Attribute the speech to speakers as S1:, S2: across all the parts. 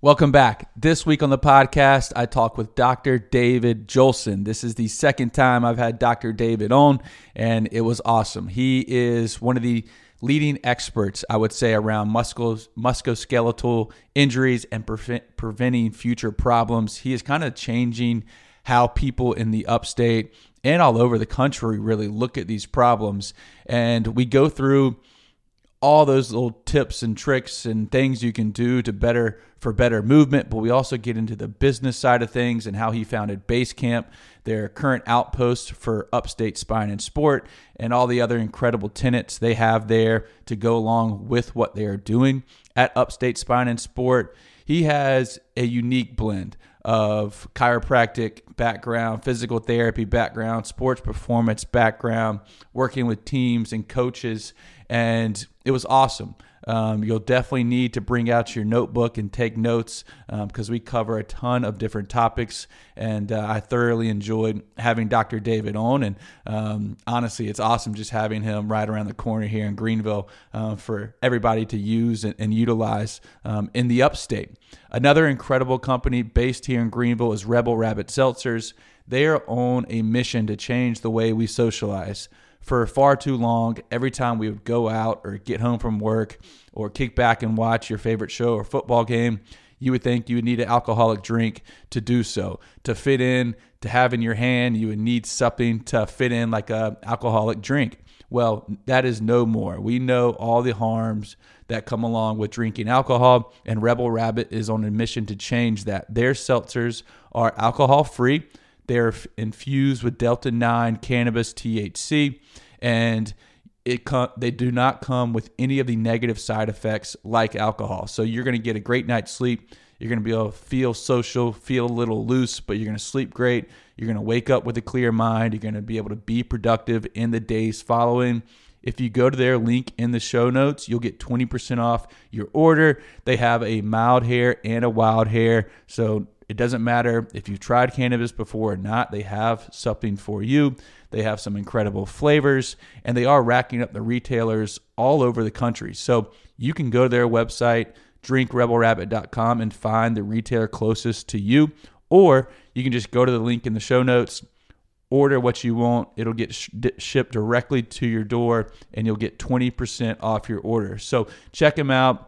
S1: Welcome back. This week on the podcast, I talk with Dr. David Jolson. This is the second time I've had Dr. David on, and it was awesome. He is one of the leading experts, I would say, around muscles, musculoskeletal injuries and prevent, preventing future problems. He is kind of changing how people in the upstate and all over the country really look at these problems. And we go through all those little tips and tricks and things you can do to better for better movement but we also get into the business side of things and how he founded basecamp their current outpost for upstate spine and sport and all the other incredible tenets they have there to go along with what they are doing at upstate spine and sport. He has a unique blend of chiropractic background, physical therapy background, sports performance background, working with teams and coaches, and it was awesome. Um, you'll definitely need to bring out your notebook and take notes because um, we cover a ton of different topics. And uh, I thoroughly enjoyed having Dr. David on. And um, honestly, it's awesome just having him right around the corner here in Greenville uh, for everybody to use and, and utilize um, in the upstate. Another incredible company based here in Greenville is Rebel Rabbit Seltzers. They are on a mission to change the way we socialize for far too long. Every time we would go out or get home from work or kick back and watch your favorite show or football game, you would think you would need an alcoholic drink to do so. To fit in, to have in your hand, you would need something to fit in like a alcoholic drink. Well, that is no more. We know all the harms that come along with drinking alcohol, and Rebel Rabbit is on a mission to change that. Their seltzers are alcohol free. They're infused with Delta 9 cannabis THC, and it they do not come with any of the negative side effects like alcohol. So you're going to get a great night's sleep. You're going to be able to feel social, feel a little loose, but you're going to sleep great. You're going to wake up with a clear mind. You're going to be able to be productive in the days following. If you go to their link in the show notes, you'll get 20% off your order. They have a mild hair and a wild hair. So it doesn't matter if you've tried cannabis before or not, they have something for you. They have some incredible flavors, and they are racking up the retailers all over the country. So you can go to their website, drinkrebelrabbit.com, and find the retailer closest to you, or you can just go to the link in the show notes, order what you want. It'll get sh- shipped directly to your door, and you'll get 20% off your order. So check them out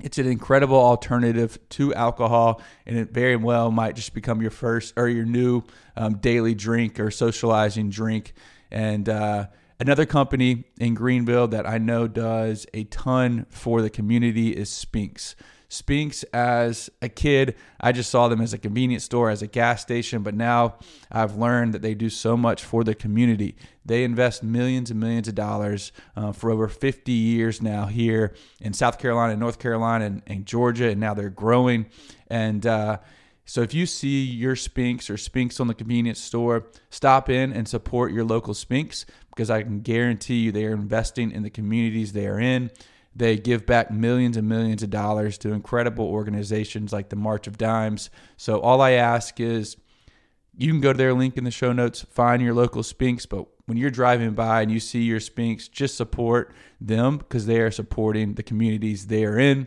S1: it's an incredible alternative to alcohol, and it very well might just become your first or your new um, daily drink or socializing drink. And uh, another company in Greenville that I know does a ton for the community is Spinx. Spinx as a kid, I just saw them as a convenience store, as a gas station, but now I've learned that they do so much for the community. They invest millions and millions of dollars uh, for over 50 years now here in South Carolina, North Carolina, and, and Georgia, and now they're growing. And uh, so if you see your Spinx or Spinx on the convenience store, stop in and support your local Spinx because I can guarantee you they are investing in the communities they are in. They give back millions and millions of dollars to incredible organizations like the March of Dimes. So all I ask is you can go to their link in the show notes, find your local Spinx, but when you're driving by and you see your Spinx, just support them because they are supporting the communities they are in.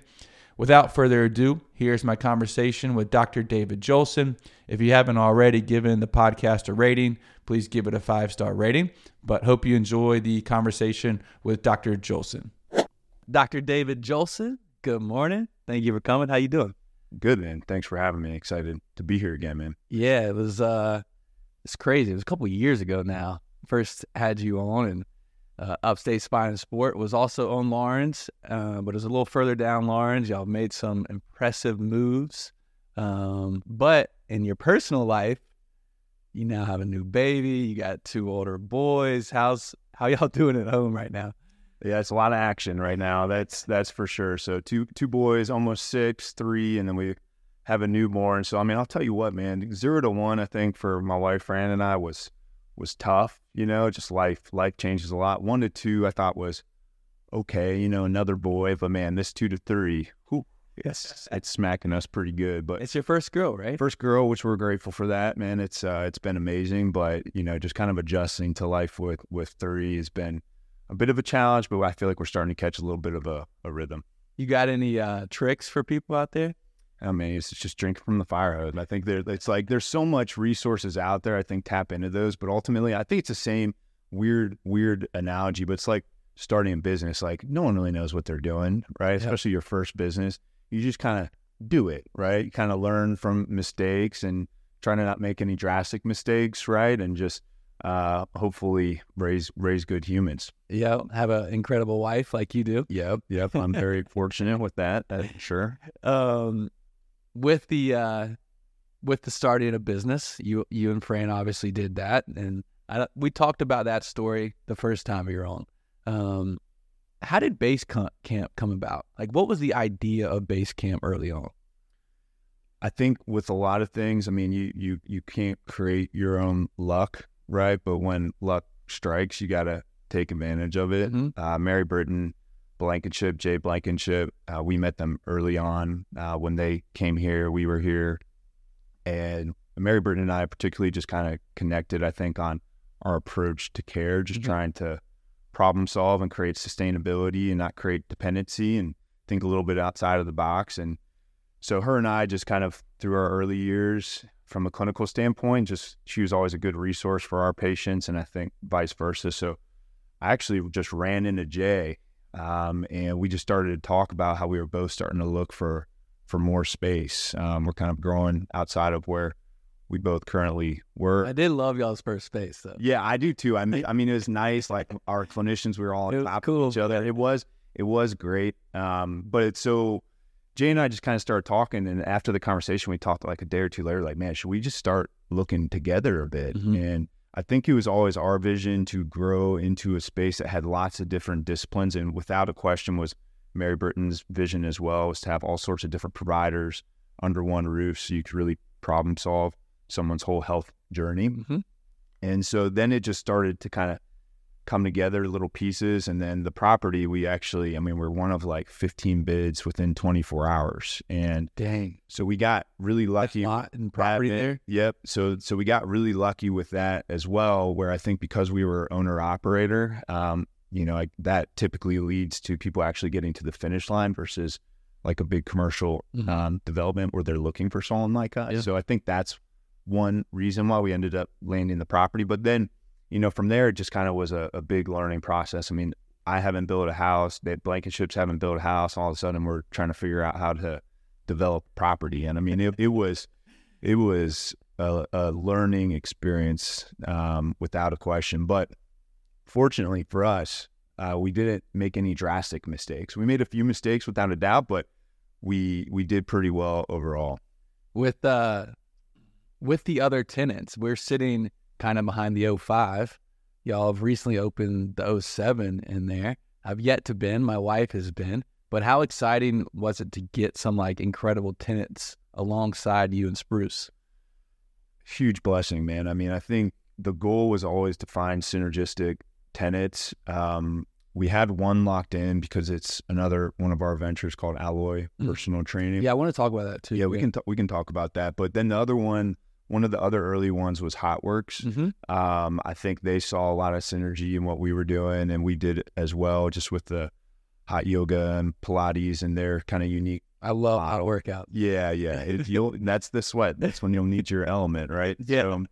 S1: Without further ado, here's my conversation with Dr. David Jolson. If you haven't already given the podcast a rating, please give it a five star rating. But hope you enjoy the conversation with Dr. Jolson. Dr. David Jolson, good morning. Thank you for coming. How you doing?
S2: Good, man. Thanks for having me. Excited to be here again, man.
S1: Yeah, it was uh it's crazy. It was a couple years ago now. First had you on and uh, Upstate Spine and Sport was also on Laurens, uh, but it was a little further down Laurens. Y'all made some impressive moves. Um, but in your personal life, you now have a new baby. You got two older boys. How's how y'all doing at home right now?
S2: Yeah, it's a lot of action right now. That's that's for sure. So two two boys, almost six, three, and then we have a newborn. So I mean, I'll tell you what, man, zero to one, I think for my wife Fran and I was was tough. You know, just life life changes a lot. One to two, I thought was okay. You know, another boy, but man, this two to three, whew, yes, it's smacking us pretty good. But
S1: it's your first girl, right?
S2: First girl, which we're grateful for that, man. It's uh, it's been amazing, but you know, just kind of adjusting to life with with three has been a bit of a challenge, but I feel like we're starting to catch a little bit of a, a rhythm.
S1: You got any uh, tricks for people out there?
S2: I mean, it's just drinking from the fire hose. I think there, it's like there's so much resources out there. I think tap into those, but ultimately, I think it's the same weird, weird analogy, but it's like starting a business. Like no one really knows what they're doing, right? Especially your first business. You just kind of do it, right? You kind of learn from mistakes and try to not make any drastic mistakes, right? And just uh, hopefully raise raise good humans.
S1: Yeah, have an incredible wife like you do.
S2: Yep, yep. I'm very fortunate with that. Sure.
S1: Um, with the uh, with the starting a business, you you and Fran obviously did that, and I, we talked about that story the first time we were on. Um, how did base camp come about? Like, what was the idea of base camp early on?
S2: I think with a lot of things, I mean, you you you can't create your own luck, right? But when luck strikes, you got to take advantage of it. Mm-hmm. Uh, Mary Burton, Blankenship, Jay Blankenship, uh, we met them early on uh, when they came here. We were here, and Mary Burton and I particularly just kind of connected. I think on our approach to care, just mm-hmm. trying to problem solve and create sustainability and not create dependency and think a little bit outside of the box. And so her and I just kind of through our early years from a clinical standpoint, just she was always a good resource for our patients, and I think vice versa. So I actually just ran into Jay, um, and we just started to talk about how we were both starting to look for for more space. Um, we're kind of growing outside of where we both currently were.
S1: I did love y'all's first space though.
S2: Yeah, I do too. I mean, I mean, it was nice. Like our clinicians, we were all on cool. each other. It was, it was great. Um, but it's so Jay and I just kind of started talking, and after the conversation, we talked like a day or two later, like, man, should we just start looking together a bit? Mm-hmm. And I think it was always our vision to grow into a space that had lots of different disciplines, and without a question, was Mary Burton's vision as well was to have all sorts of different providers under one roof, so you could really problem solve someone's whole health journey. Mm-hmm. And so then it just started to kind of come together little pieces and then the property we actually i mean we're one of like 15 bids within 24 hours and
S1: dang
S2: so we got really lucky
S1: lot in property there
S2: yep so so we got really lucky with that as well where i think because we were owner operator um you know like that typically leads to people actually getting to the finish line versus like a big commercial mm-hmm. um, development where they're looking for someone like us yeah. so i think that's one reason why we ended up landing the property but then you know, from there, it just kind of was a, a, big learning process. I mean, I haven't built a house, that Blankenships haven't built a house. All of a sudden, we're trying to figure out how to develop property. And I mean, it, it was, it was a, a learning experience um, without a question. But fortunately for us, uh, we didn't make any drastic mistakes. We made a few mistakes without a doubt, but we we did pretty well overall.
S1: With uh, with the other tenants, we're sitting kind of behind the 05. Y'all have recently opened the 07 in there. I've yet to been. My wife has been. But how exciting was it to get some like incredible tenants alongside you and Spruce?
S2: Huge blessing, man. I mean, I think the goal was always to find synergistic tenants. Um, we had one locked in because it's another one of our ventures called Alloy mm. Personal Training.
S1: Yeah, I want to talk about that too.
S2: Yeah, we yeah. can t- we can talk about that. But then the other one one of the other early ones was Hotworx. Mm-hmm. Um, I think they saw a lot of synergy in what we were doing, and we did as well, just with the hot yoga and Pilates and their kind of unique.
S1: I love hot workout.
S2: Yeah, yeah. It, you'll that's the sweat. That's when you'll need your element, right?
S1: Yeah. So,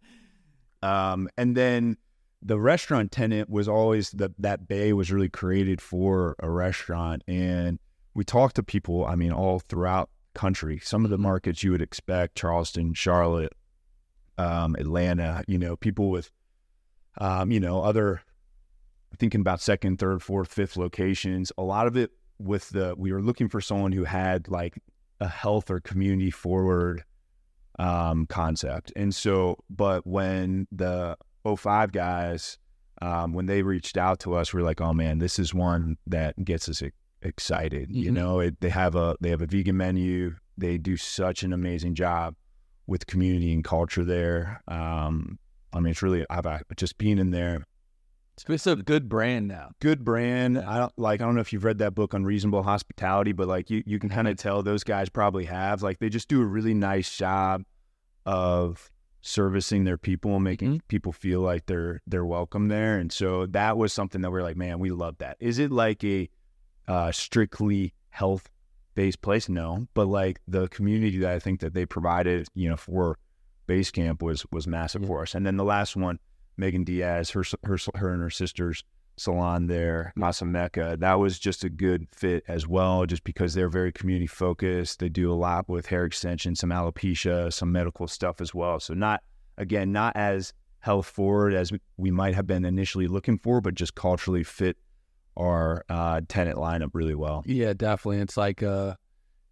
S2: um, and then the restaurant tenant was always the that bay was really created for a restaurant, and we talked to people. I mean, all throughout country. Some of the mm-hmm. markets you would expect: Charleston, Charlotte, um, Atlanta, you know, people with, um, you know, other thinking about second, third, fourth, fifth locations. A lot of it with the, we were looking for someone who had like a health or community forward um, concept. And so, but when the 05 guys, um, when they reached out to us, we are like, oh man, this is one that gets us excited. Mm-hmm. You know, it, they have a, they have a vegan menu. They do such an amazing job with community and culture there. Um, I mean, it's really I've just being in there.
S1: It's a good brand now.
S2: Good brand. I don't like. I don't know if you've read that book Unreasonable Hospitality, but like you, you can kind of mm-hmm. tell those guys probably have. Like they just do a really nice job of servicing their people and making mm-hmm. people feel like they're they're welcome there. And so that was something that we are like, man, we love that. Is it like a uh, strictly health based place? No, but like the community that I think that they provided, you know, for base camp was was massive for us. And then the last one, Megan Diaz, her her her and her sisters salon there, mm. Masameka, that was just a good fit as well, just because they're very community focused. They do a lot with hair extension, some alopecia, some medical stuff as well. So not again, not as health forward as we might have been initially looking for, but just culturally fit our uh, tenant lineup really well.
S1: Yeah, definitely. It's like a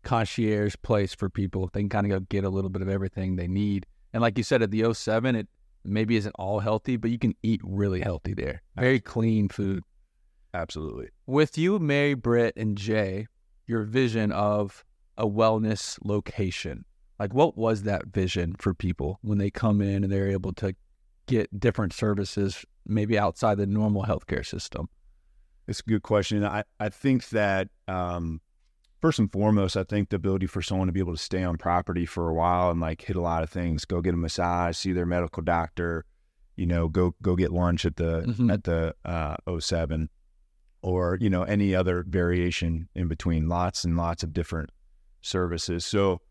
S1: concierge place for people. They can kind of go get a little bit of everything they need. And like you said, at the 07, it maybe isn't all healthy, but you can eat really healthy there. Very clean food.
S2: Absolutely.
S1: With you, Mary, Britt, and Jay, your vision of a wellness location, like what was that vision for people when they come in and they're able to get different services, maybe outside the normal healthcare system?
S2: It's a good question. I, I think that um, first and foremost, I think the ability for someone to be able to stay on property for a while and like hit a lot of things, go get a massage, see their medical doctor, you know, go go get lunch at the
S1: Mhm.
S2: at the uh, 07 or you know any other variation in between lots and lots of different services. So,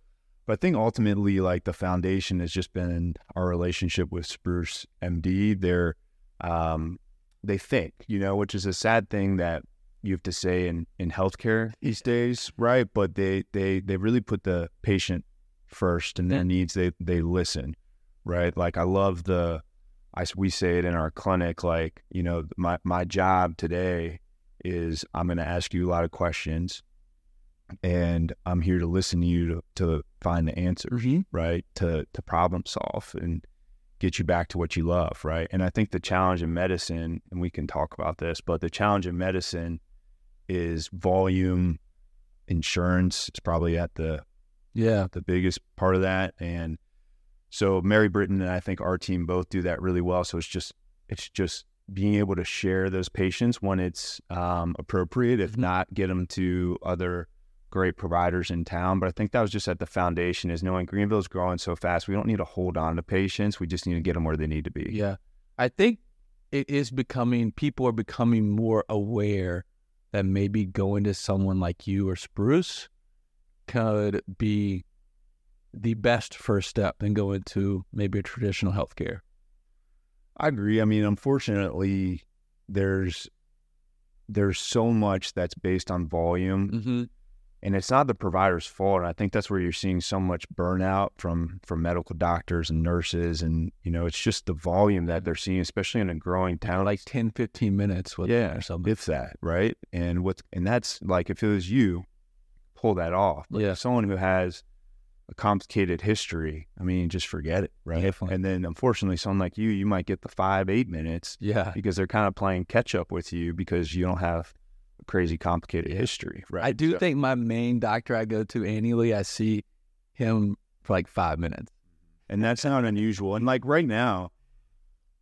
S2: but I think ultimately like the foundation has just been our relationship with Spruce MD. They're um, they think, you know, which is a sad thing that you have to say in, in healthcare these days, right? But they they they really put the patient first and their needs. They they listen, right? Like I love the, I we say it in our clinic, like you know, my my job today is I'm going to ask you a lot of questions, and I'm here to listen to you to, to find the answers
S1: Mm-hmm.
S2: right to to problem solve and get you back to what you love right and i think the challenge in medicine and we can talk about this but the challenge in medicine is volume insurance is probably at the
S1: Yeah.
S2: the biggest part of that and so mary britton and i think our team both do that really well so it's just it's just being able to share those patients when it's um, appropriate if
S1: Mhm.
S2: not get them to other great providers in town but i think that was just at the foundation is knowing greenville's growing so fast we don't need to hold on to patients we just need to get them where they need to be
S1: Yeah. I think it is becoming, people are becoming more aware that maybe going to someone like you or Spruce could be the best first step than going to maybe a traditional healthcare.
S2: I agree. I mean, unfortunately, there's there's so much that's based on volume,
S1: Mm-hmm.
S2: And it's not the provider's fault. And I think that's where you're seeing so much burnout from from medical doctors and nurses, and you know, it's just the volume that they're seeing, especially in a growing town
S1: Like 10, 15 minutes with
S2: yeah,
S1: something.
S2: if that, right? And what and that's like if it was you, pull that off. But
S1: Yeah.
S2: someone who has a complicated history, I mean, just forget it, right?
S1: Definitely.
S2: And then unfortunately, someone like you, you might get the five, eight minutes
S1: yeah.
S2: because they're kind of playing catch up with you because you don't have crazy complicated history, right?
S1: I do
S2: So-
S1: think my main doctor I go to annually, I see him for like five minutes.
S2: and that's not unusual. And like right now,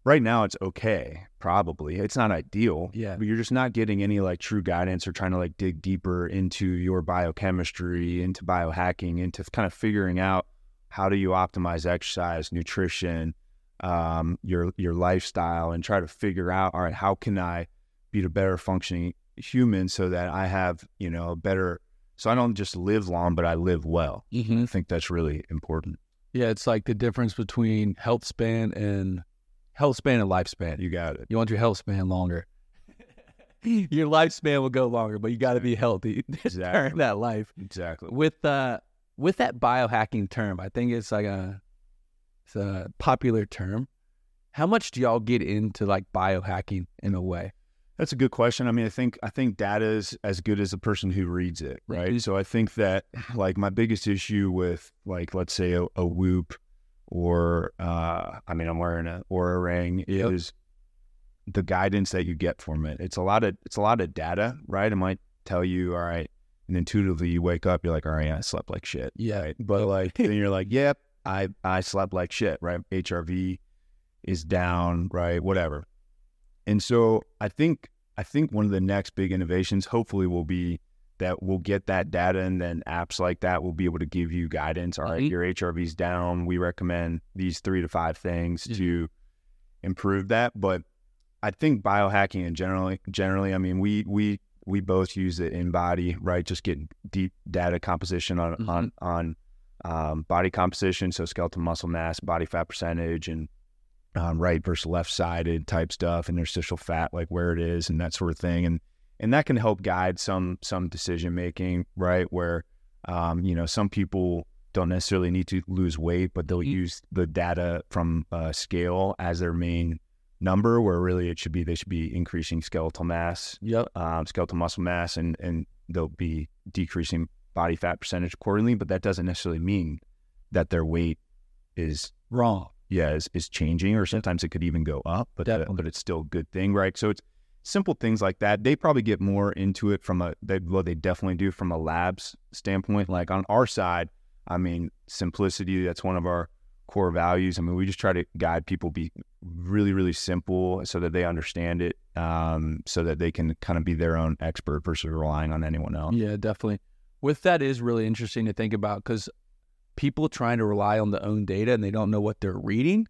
S2: right now it's okay, probably. It's not ideal.
S1: Yeah.
S2: But you're just not getting any like true guidance or trying to like dig deeper into your biochemistry, into biohacking, into kind of figuring out how do you optimize exercise, nutrition, um, your your lifestyle, and try to figure out, all right, how can I be the better functioning human so that I have, you know, a better so I don't just live long, but I live well.
S1: Mm-hmm.
S2: I think that's really important.
S1: Yeah, it's like the difference between health span and health span and lifespan.
S2: You got it.
S1: You want your health span longer. your lifespan will go longer, but you got to be healthy during
S2: Exactly.
S1: that life.
S2: Exactly.
S1: With uh, with that biohacking term, I think it's like a it's a popular term. How much do y'all get into like biohacking in a way?
S2: That's a good question. I mean, I think I think data is as good as the person who reads it, right?
S1: Mhm.
S2: So I think that like my biggest issue with like let's say a, a Whoop or uh, I mean I'm wearing a Oura ring
S1: Yep.
S2: is the guidance that you get from it. It's a lot of it's a lot of data, right? It might tell you, all right, and intuitively you wake up, you're like, all right, I slept like shit,
S1: Yeah.
S2: right? But like then you're like, yep, I I slept like shit, right? HRV is down, right? Whatever. And so I think I think one of the next big innovations hopefully will be that we'll get that data and then apps like that will be able to give you guidance. All right,
S1: Mhm.
S2: your HRV's down. We recommend these three to five things
S1: Mhm.
S2: to improve that. But I think biohacking in generally generally, I mean, we we we both use it InBody, right? Just get deep data composition on
S1: Mhm.
S2: on on um, body composition, so skeletal muscle mass, body fat percentage, and um, right versus left sided type stuff, interstitial fat, like where it is, and that sort of thing, and and that can help guide some some decision making, right? Where um, you know some people don't necessarily need to lose weight, but they'll
S1: Mhm.
S2: use the data from uh, scale as their main number, where really it should be they should be increasing skeletal mass
S1: Yep.
S2: um, skeletal muscle mass and and they'll be decreasing body fat percentage accordingly but that doesn't necessarily mean that their weight is
S1: Wrong.
S2: Yeah is, is changing or sometimes it could even go up but the, but it's still a good thing right? So it's simple things like that. They probably get more into it from a they well they definitely do from a labs standpoint. Like on our side i mean simplicity that's one of our core values. I mean we just try to guide people be really really simple so that they understand it um, so that they can kind of be their own expert versus relying on anyone else.
S1: Yeah, definitely. With that is really interesting to think about because people trying to rely on the own data and they don't know what they're reading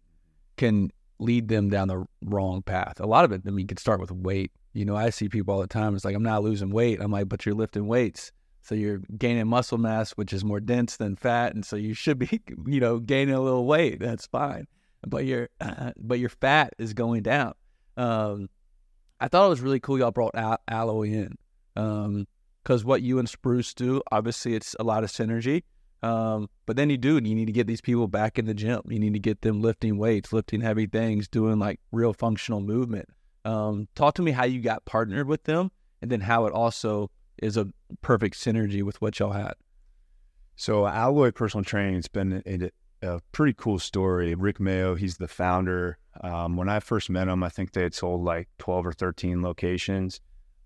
S1: can lead them down the wrong path. A lot of it, I mean, could start with weight. You know, I see people all the time. It's like I'm not losing weight. I'm like, but you're lifting weights, so you're gaining muscle mass, which is more dense than fat, and so you should be, you know, gaining a little weight. That's fine, but your but your fat is going down. Um, I thought it was really cool y'all brought al- alloy in. Um, because what you and Spruce do, obviously, it's a lot of synergy. Um, but then you do, you need to get these people back in the gym. You need to get them lifting weights, lifting heavy things, doing like real functional movement. Um, talk to me how you got partnered with them, and then how it also is a perfect synergy with what y'all had.
S2: So Alloy Personal Training has been a, a pretty cool story. Rick Mayo, he's the founder. Um, when I first met him, I think they had sold like 12 or 13 locations.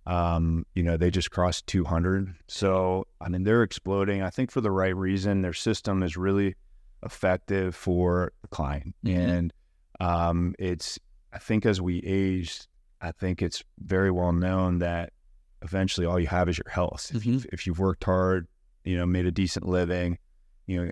S2: Um, you know, they just crossed 200. So, I mean, they're exploding. I think for the right reason. Their system is really effective for the client.
S1: Mhm.
S2: And um, it's, I think as we age, I think it's very well known that eventually all you have is your health. If, you've, if you've worked hard, you know, made a decent living, you know,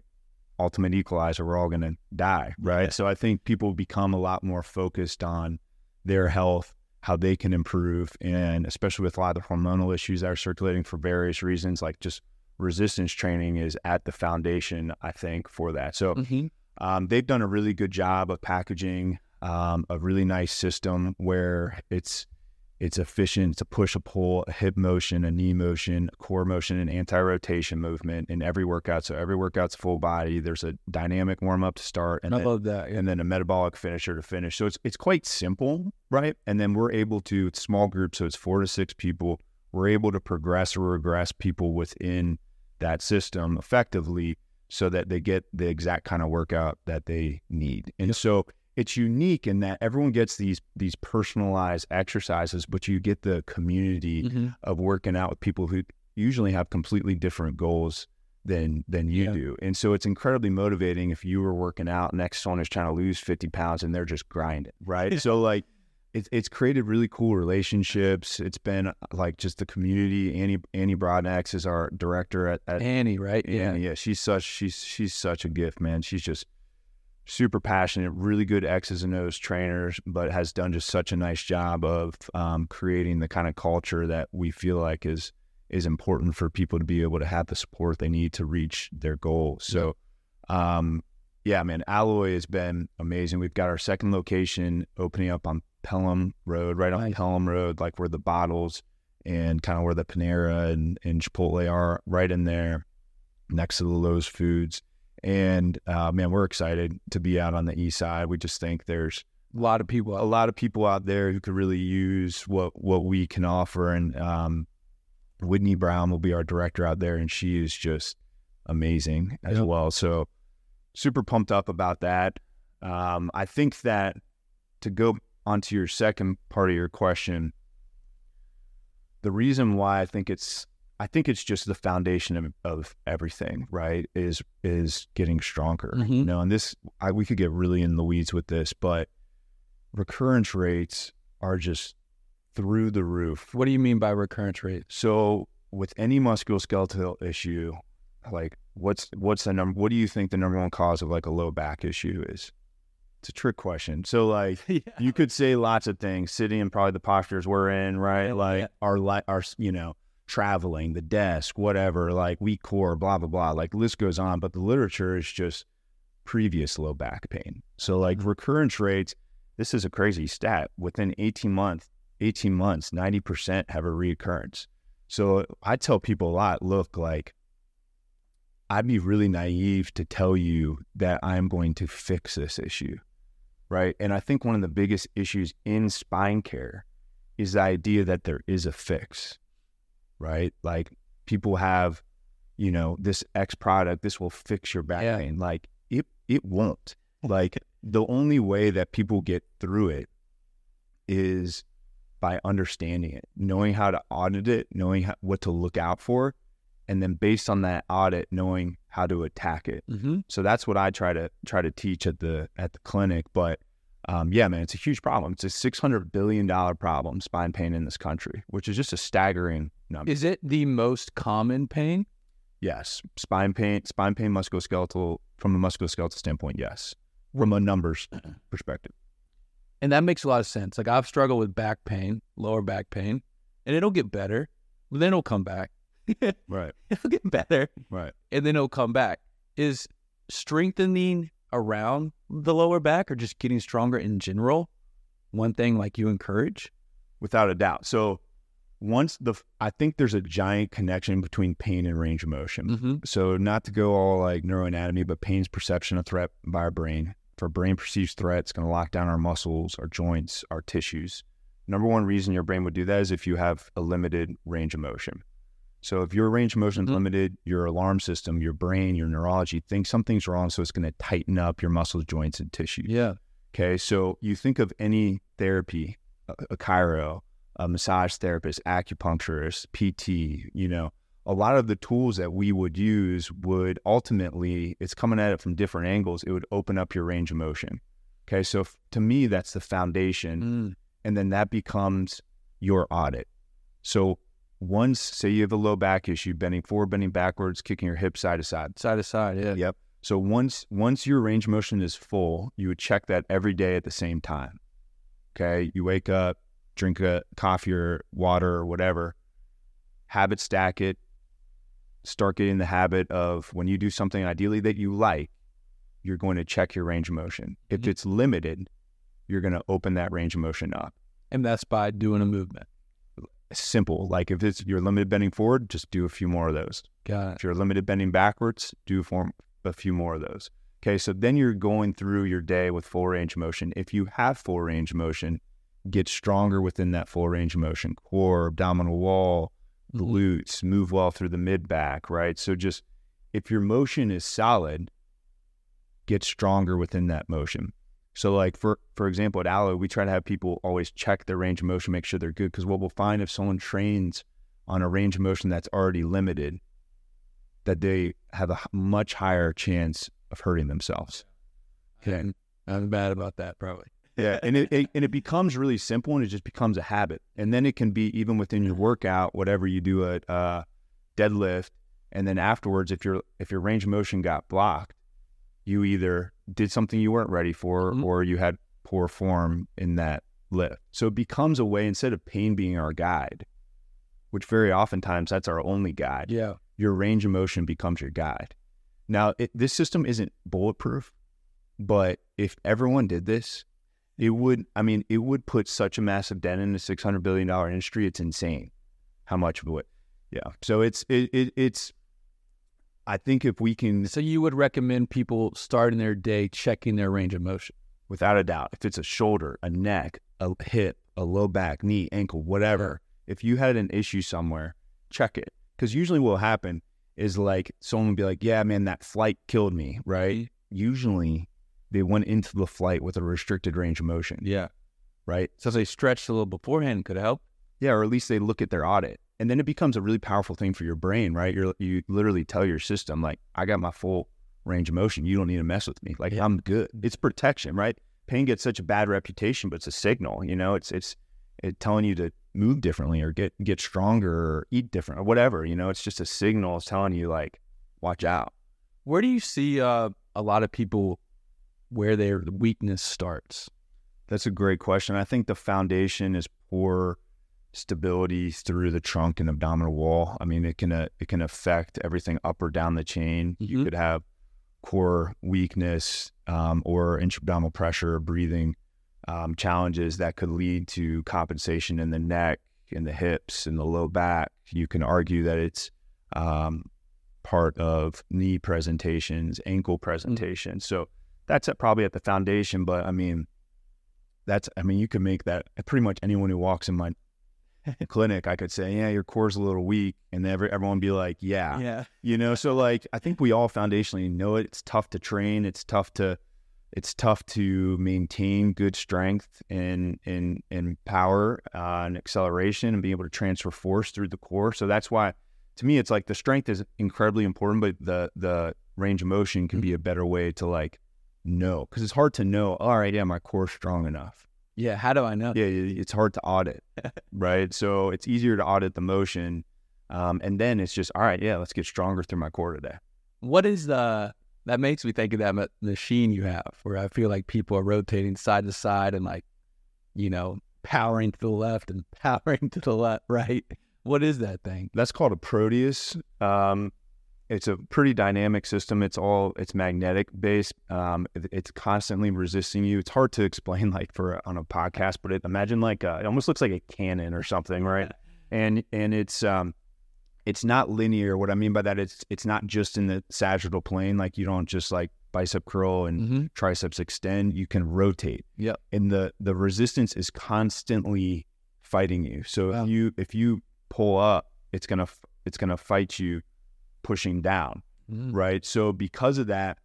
S2: ultimate equalizer, we're all going to die, right?
S1: Yeah.
S2: So I think people become a lot more focused on their health, how they can improve, and especially with a lot of the hormonal issues that are circulating for various reasons, like just resistance training is at the foundation, I think, for that. So
S1: Mm-hmm.
S2: um, they've done a really good job of packaging um, a really nice system where it's it's efficient. It's a push, a pull, a hip motion, a knee motion, a core motion, and anti-rotation movement in every workout. So every workout's full body. There's a dynamic warm up to start, and
S1: I
S2: then,
S1: love that. Yeah.
S2: and then a metabolic finisher to finish. So it's it's quite simple, right? And then we're able to it's small groups, so it's four to six people. We're able to progress or regress people within that system effectively so that they get the exact kind of workout that they need. And so it's unique in that everyone gets these these personalized exercises, but you get the community
S1: Mhm.
S2: of working out with people who usually have completely different goals than than you
S1: Yeah.
S2: do. And so it's incredibly motivating if you were working out next someone who's trying to lose 50 pounds and they're just grinding, right? so like it's it's created really cool relationships. It's been like just the community. Annie Annie Broadnax is our director at, at
S1: Annie, right?
S2: yeah, yeah. She's such she's she's such a gift, man. She's just super passionate, really good X's and O's trainers, but has done just such a nice job of um, creating the kind of culture that we feel like is is important for people to be able to have the support they need to reach their goals. So, um, yeah, man, Alloy has been amazing. We've got our second location opening up on Pelham Road, right on
S1: Nice.
S2: Pelham Road, like where the bottles and kind of where the Panera and, and Chipotle are, right in there next to the Lowe's Foods. And uh, man, we're excited to be out on the east side. We just think there's
S1: A lot of people.
S2: a lot of people out there who could really use what what we can offer. And um, Whitney Brown will be our director out there, and she is just amazing as
S1: Yep.
S2: well. So super pumped up about that. Um, I think that to go onto your second part of your question, the reason why I think it's I think it's just the foundation of, of everything, right? Is is getting stronger.
S1: Mhm.
S2: You know, and this I, we could get really in the weeds with this, but recurrence rates are just through the roof.
S1: What do you mean by recurrence rate?
S2: So with any musculoskeletal issue, like what's what's the number? What do you think the number one cause of like a low back issue is? It's a trick question. So like
S1: yeah.
S2: you could say lots of things, sitting in probably the postures we're in, right? Like
S1: yeah.
S2: our li- our you know traveling, the desk, whatever, like weak core, blah blah blah. Like list goes on, but the literature is just previous low back pain. So like
S1: Mhm.
S2: recurrence rates, this is a crazy stat. Within 18 months, 18 months, 90% have a reoccurrence. So I tell people a lot, look, like I'd be really naive to tell you that I'm going to fix this issue. Right. And I think one of the biggest issues in spine care is the idea that there is a fix. Right. Like people have, you know, this X product, this will fix your back
S1: Yeah.
S2: pain. Like it it won't. Like the only way that people get through it is by understanding it, knowing how to audit it, knowing how, what to look out for, and then based on that audit, knowing how to attack it.
S1: Mm-hmm.
S2: So that's what I try to try to teach at the at the clinic. But um, yeah, man, it's a huge problem. It's a six hundred billion dollar problem, spine pain in this country, which is just a staggering number.
S1: Is it the most common pain?
S2: yes, spine pain, spine pain, musculoskeletal from a musculoskeletal standpoint, yes, from a numbers perspective.
S1: And that makes a lot of sense. Like I've struggled with back pain, lower back pain, and it'll get better, but then it'll come back.
S2: Right,
S1: it'll get better,
S2: right.
S1: and then it'll come back. Is strengthening around the lower back or just getting stronger in general one thing like you encourage?
S2: without a doubt. So once the, I think there's a giant connection between pain and range of motion.
S1: Mm-hmm.
S2: So not to go all like neuroanatomy, but pain's perception of threat by our brain. If our brain perceives threat, it's going to lock down our muscles, our joints, our tissues. Number one reason your brain would do that is if you have a limited range of motion. So if your range of motion is
S1: Mhm.
S2: limited, your alarm system, your brain, your neurology thinks something's wrong, so it's going to tighten up your muscles, joints, and tissues.
S1: Yeah.
S2: Okay, so you think of any therapy, a, a chiro, a massage therapist, acupuncturist, PT, you know, a lot of the tools that we would use would ultimately, it's coming at it from different angles, it would open up your range of motion. Okay, so f- to me, that's the foundation.
S1: Mm.
S2: And then that becomes your audit. So once, say you have a low back issue, bending forward, bending backwards, kicking your hips side to side,
S1: Side to side. Yeah.
S2: Yep. So once once your range of motion is full, you would check that every day at the same time. Okay. You wake up, drink a coffee or water or whatever, habit stack it, start getting the habit of when you do something ideally that you like, you're going to check your range of motion. If
S1: Mhm.
S2: it's limited, you're going to open that range of motion up.
S1: And that's by doing a movement.
S2: Simple. Like if it's you're limited bending forward, just do a few more of those.
S1: Got it.
S2: If you're limited bending backwards, do form a few more of those. Okay, so then you're going through your day with full range of motion. If you have full range of motion, get stronger within that full range of motion. Core, abdominal wall, glutes, move well through the mid back, right? So just if your motion is solid, get stronger within that motion. So like for for example at Allo, we try to have people always check their range of motion, make sure they're good. Because what we'll find if someone trains on a range of motion that's already limited, that they have a much higher chance of hurting themselves.
S1: Okay. I'm bad about that, probably.
S2: Yeah, and it, it and it becomes really simple, and it just becomes a habit. And then it can be even within your workout, whatever you do at uh, deadlift, and then afterwards, if your if your range of motion got blocked, you either did something you weren't ready for,
S1: Mhm.
S2: or you had poor form in that lift. So it becomes a way instead of pain being our guide, which very oftentimes that's our only guide.
S1: Yeah.
S2: your range of motion becomes your guide. Now, it, this system isn't bulletproof, but if everyone did this, it would, I mean, it would put such a massive dent in the $600 billion industry. It's insane how much of it. Yeah. So it's, it, it, it's, I think if we can,
S1: So you would recommend people starting their day checking their range of motion.
S2: without a doubt, if it's a shoulder, a neck, a hip, a low back, knee, ankle, whatever, if you had an issue somewhere, check it. Because usually what will happen is like someone will be like, yeah, man, that flight killed me, right? Mm-hmm. Usually they went into the flight with a restricted range of motion,
S1: Yeah.
S2: right?
S1: So if they stretched a little beforehand, could help.
S2: Yeah, or at least they look at their audit. And then it becomes a really powerful thing for your brain, right? You're, you literally tell your system, like, I got my full range of motion. You don't need to mess with me. Like,
S1: Yeah.
S2: I'm good. It's protection, right? Pain gets such a bad reputation, but it's a signal, you know, it's, it's, it telling you to move differently or get, get stronger or eat different or whatever, you know, it's just a signal. It's telling you like, watch out.
S1: Where do you see uh, a lot of people where their weakness starts?
S2: That's a great question. I think the foundation is poor stability through the trunk and abdominal wall. I mean, it can uh, it can affect everything up or down the chain. You
S1: Mhm.
S2: could have core weakness um, or intra-abdominal pressure, breathing um, challenges that could lead to compensation in the neck, in the hips, in the low back. You can argue that it's um, part of knee presentations, ankle presentations. So that's at, probably at the foundation. But I mean, that's I mean, you can make that pretty much anyone who walks in my clinic, I could say, yeah, your core's a little weak, and every, everyone be like, yeah,
S1: Yeah.
S2: you know. So like, I think we all foundationally know it. It's tough to train. It's tough to, it's tough to maintain good strength and and and power uh, and acceleration and be able to transfer force through the core. So that's why, to me, it's like the strength is incredibly important, but the the range of motion can be a better way to like know because it's hard to know. All right, yeah, my core's strong enough.
S1: Yeah. How do I know?
S2: Yeah, it's hard to audit, right? So it's easier to audit the motion, um, and then it's just all right. Yeah, let's get stronger through my core today.
S1: What is the that makes me think of that ma- machine you have where I feel like people are rotating side to side and like, you know, powering to the left and powering to the left, right? What is that thing?
S2: That's called a Proteus. Um, it's a pretty dynamic system. It's all it's magnetic based. Um, it- it's constantly resisting you. It's hard to explain like for on a podcast, but it, imagine like a, it almost looks like a cannon or something, right? And and it's um, it's not linear. What I mean by that, it's it's not just in the sagittal plane. Like you don't just like bicep curl and
S1: Mm-hmm.
S2: triceps extend. You can rotate.
S1: Yeah.
S2: And the the resistance is constantly fighting you. So
S1: Wow.
S2: if you if you pull up, it's gonna it's gonna fight you pushing down,
S1: Mm-hmm.
S2: right? So because of that,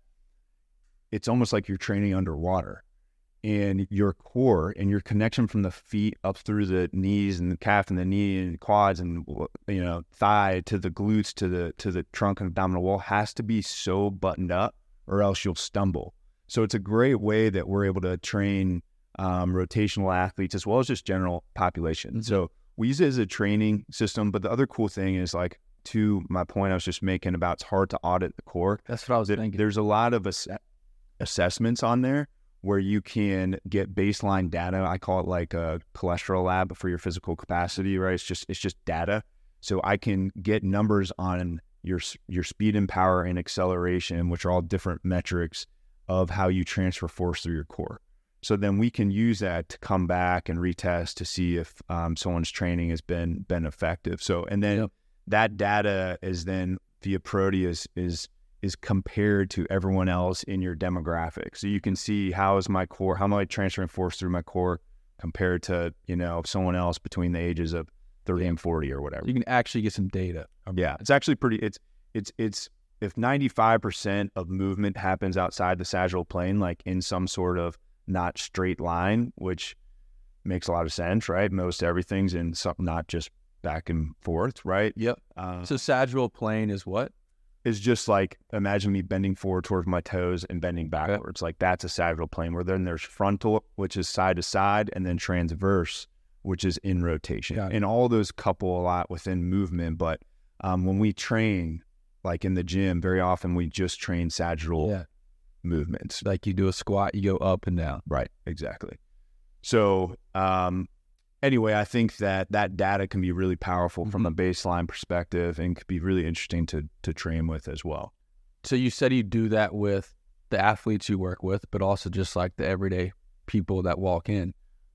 S2: it's almost like you're training underwater. And your core and your connection from the feet up through the knees and the calf and the knee and quads and you know thigh to the glutes to the to the trunk and abdominal wall has to be so buttoned up, or else you'll stumble. So it's a great way that we're able to train um, rotational athletes as well as just general population.
S1: Mhm.
S2: So we use it as a training system. But the other cool thing is like to my point I was just making about it's hard to audit the core.
S1: That's what I was
S2: There-
S1: thinking.
S2: there's a lot of ass- assessments on there where you can get baseline data. I call it like a cholesterol lab for your physical capacity, right? It's just it's just data. So I can get numbers on your your speed and power and acceleration, which are all different metrics of how you transfer force through your core. So then we can use that to come back and retest to see if um, someone's training has been been effective. So and then
S1: Yep.
S2: That data is then via Proteus is is compared to everyone else in your demographic. So you can see how is my core, how am I transferring force through my core compared to you know someone else between the ages of thirty and forty or whatever.
S1: you can actually get some data.
S2: Um, yeah, it's actually pretty. It's it's it's if ninety five percent of movement happens outside the sagittal plane, like in some sort of not straight line, which makes a lot of sense, right? Most everything's in some not just back and forth, right?
S1: Yep.
S2: Uh,
S1: So sagittal plane is what?
S2: Is just like imagine me bending forward towards my toes and bending backwards. Like that's a sagittal plane. Where then there's frontal, which is side to side, and then transverse, which is in rotation. And all those couple a lot within movement. But um, when we train, like in the gym, very often we just train sagittal
S1: Yeah.
S2: movements.
S1: Like you do a squat, you go up and down.
S2: Right. Exactly. So um, anyway, I think that that data can be really powerful from a baseline perspective and could be really interesting to to train with as well.
S1: So you said you do that with the athletes you work with, but also just like the everyday people that walk in.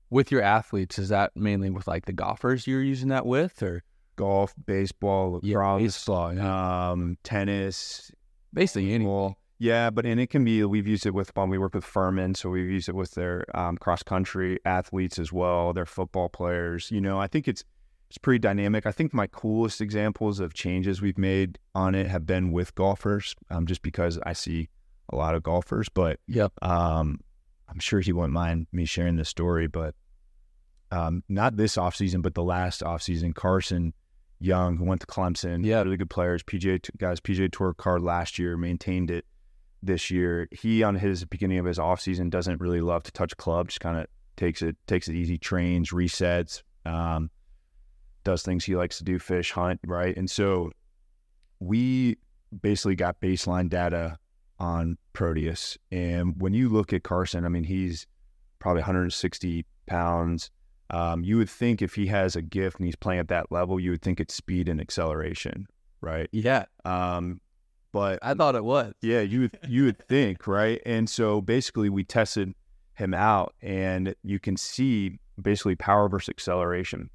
S1: With your athletes, is that mainly with like the golfers you're using that with, or
S2: golf, baseball,
S1: Yeah, baseball, yeah.
S2: um, tennis,
S1: basically any?
S2: Yeah, but and it can be. We've used it with when we work with Furman, so we've used it with their um, cross country athletes as well, their football players. You know, I think it's it's pretty dynamic. I think my coolest examples of changes we've made on it have been with golfers, um, just because I see a lot of golfers, but
S1: Yep.
S2: um, I'm sure he wouldn't mind me sharing this story, but um, not this offseason, but the last offseason, Carson Young, who went to Clemson,
S1: Yeah.
S2: really good players, PGA guys, PGA Tour card last year, maintained it this year. He on his beginning of his offseason doesn't really love to touch club, just kind of takes it takes it easy, trains, resets, um, does things he likes to do, fish, hunt, right? And so we basically got baseline data on Proteus. And when you look at Carson, I mean, he's probably 160 pounds. Um, you would think if he has a gift and he's playing at that level, you would think it's speed and acceleration, right?
S1: Yeah,
S2: Um, but
S1: I thought it was.
S2: yeah, you would you would think, right? And so basically, we tested him out, and you can see basically power versus acceleration,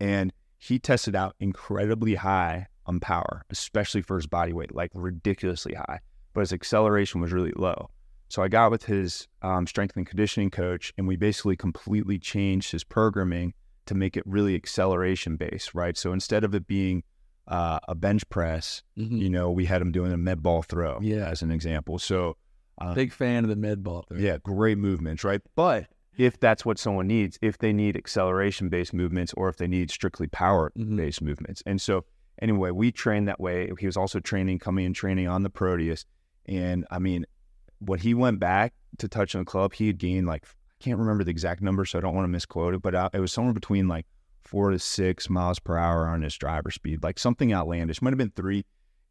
S2: and he tested out incredibly high on power, especially for his body weight, like ridiculously high. But his acceleration was really low. So I got with his um, strength and conditioning coach, and we basically completely changed his programming to make it really acceleration based, right? So instead of it being uh, a bench press,
S1: Mhm.
S2: you know, we had him doing a med ball throw,
S1: Yeah.
S2: as an example. So, uh,
S1: Big fan of the med ball. throw.
S2: yeah, great movements, right? But if that's what someone needs, if they need acceleration based movements or if they need strictly power based movements. And so, anyway, we trained that way. He was also training, coming and training on the Proteus. And I mean, when he went back to touch on the club, he had gained like, I can't remember the exact number, so I don't want to misquote it, but uh, it was somewhere between like four to six miles per hour on his driver speed, like something outlandish. Might have been three.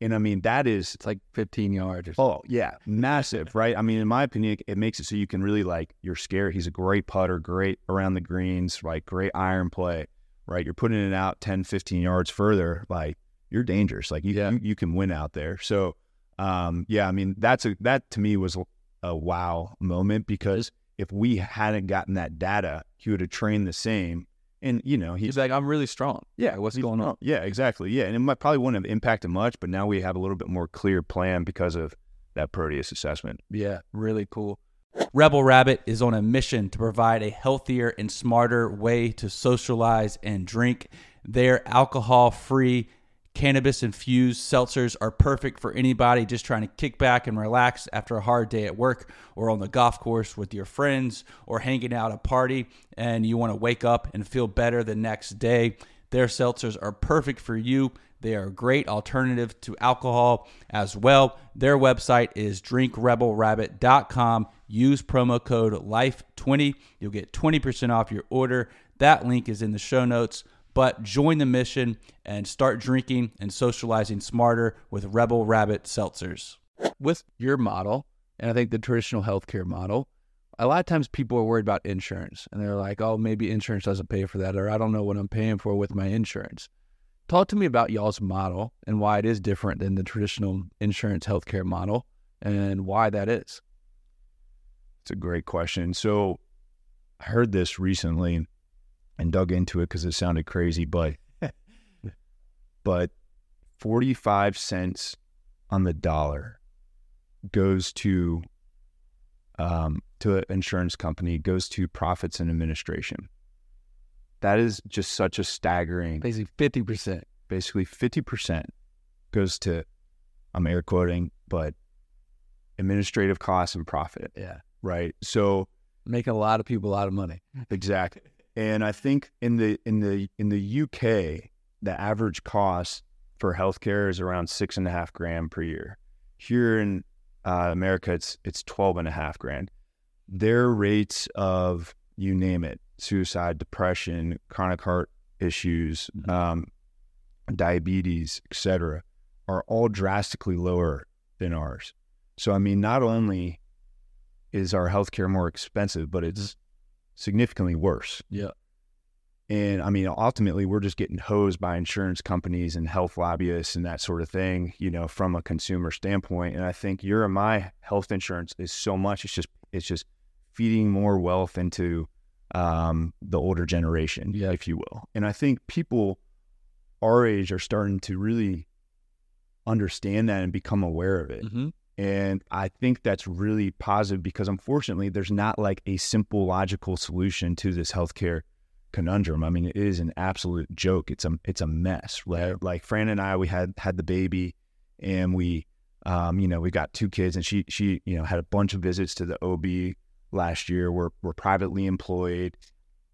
S2: And I mean, that is
S1: It's like 15 yards or something.
S2: Oh yeah, massive, right? I mean, in my opinion, it makes it so you can really like you're scared. He's a great putter, great around the greens, right? great iron play, right? You're putting it out 10, 15 yards further, like you're dangerous. Like you,
S1: Yeah.
S2: you, you can win out there. So, um, yeah, I mean, that's a that to me was a wow moment because if we hadn't gotten that data, he would have trained the same. And you know,
S1: He's
S2: he's
S1: like, I'm really strong.
S2: yeah,
S1: what's going on?
S2: oh, Yeah, exactly. Yeah, and it might probably wouldn't have impacted much, but now we have a little bit more clear plan because of that Proteus assessment.
S1: Yeah, really cool.
S3: Rebel Rabbit is on a mission to provide a healthier and smarter way to socialize and drink. Their alcohol free, cannabis infused seltzers are perfect for anybody just trying to kick back and relax after a hard day at work or on the golf course with your friends or hanging out at a party and you want to wake up and feel better the next day. Their seltzers are perfect for you. They are a great alternative to alcohol as well. Their website is drinkrebelrabbit.com. Use promo code LIFE20. You'll get 20% off your order. That link is in the show notes. But join the mission and start drinking and socializing smarter with Rebel Rabbit seltzers.
S1: With your model, and I think the traditional healthcare model, a lot of times people are worried about insurance and they're like, oh, maybe insurance doesn't pay for that, or I don't know what I'm paying for with my insurance. Talk to me about y'all's model and why it is different than the traditional insurance healthcare model and why that is.
S2: It's a great question. So I heard this recently and dug into it because it sounded crazy, but but 45 cents on the dollar goes to um, to an insurance company, goes to profits and administration. That is just such a staggering
S1: Basically, 50%.
S2: basically 50% goes to I'm air quoting, but administrative costs and profit,
S1: Yeah.
S2: right? So
S1: Making a lot of people a lot of money.
S2: Exactly. And I think in the in the in the UK, the average cost for healthcare is around six and a half grand per year. Here in uh, America, it's it's twelve and a half grand. Their rates of you name it, suicide, depression, chronic heart issues, um, diabetes, etc., are all drastically lower than ours. So I mean, not only is our healthcare more expensive, but it's significantly worse.
S1: Yeah.
S2: And I mean, ultimately, we're just getting hosed by insurance companies and health lobbyists and that sort of thing, you know, from a consumer standpoint. And I think your and my health insurance is so much, it's just, it's just feeding more wealth into um, the older generation,
S1: Yeah.
S2: if you will. And I think people our age are starting to really understand that and become aware of it.
S1: Mm-hmm.
S2: And I think that's really positive because unfortunately, there's not like a simple logical solution to this healthcare conundrum. I mean, it is an absolute joke. It's a it's a mess, right? Like Fran and I, we had had the baby, and we, um, you know, we got two kids, and she she you know had a bunch of visits to the OB last year. We're we're privately employed.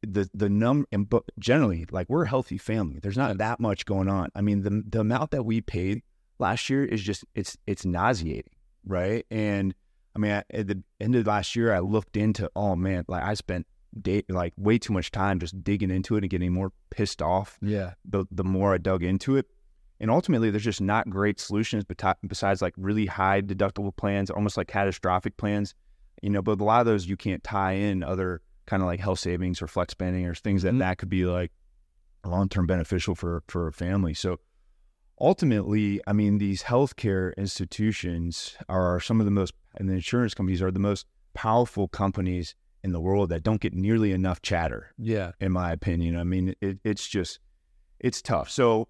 S2: The the num and but generally like we're a healthy family. There's not that much going on. I mean, the the amount that we paid last year is just it's it's nauseating right? And I mean, I, at the end of last year, I looked into, oh man, like I spent day, like way too much time just digging into it and getting more pissed off
S1: Yeah.
S2: the the more I dug into it. And ultimately, there's just not great solutions besides like really high deductible plans, almost like catastrophic plans, you know. But a lot of those you can't tie in other kind of like health savings or flex spending or things that mm-hmm. that could be like long term beneficial for for a family. So ultimately, I mean, these healthcare institutions are some of the most, and the insurance companies are the most powerful companies in the world that don't get nearly enough chatter.
S1: Yeah,
S2: in my opinion, I mean, it, it's just it's tough. So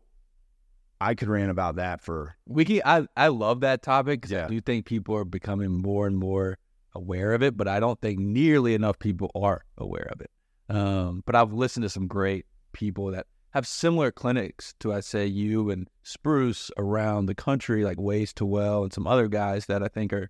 S2: I could rant about that for
S1: we can. I I love that topic because yeah. I do think people are becoming more and more aware of it, but I don't think nearly enough people are aware of it. Um, but I've listened to some great people that have similar clinics to I say you and Spruce around the country, like Ways to Well and some other guys that I think are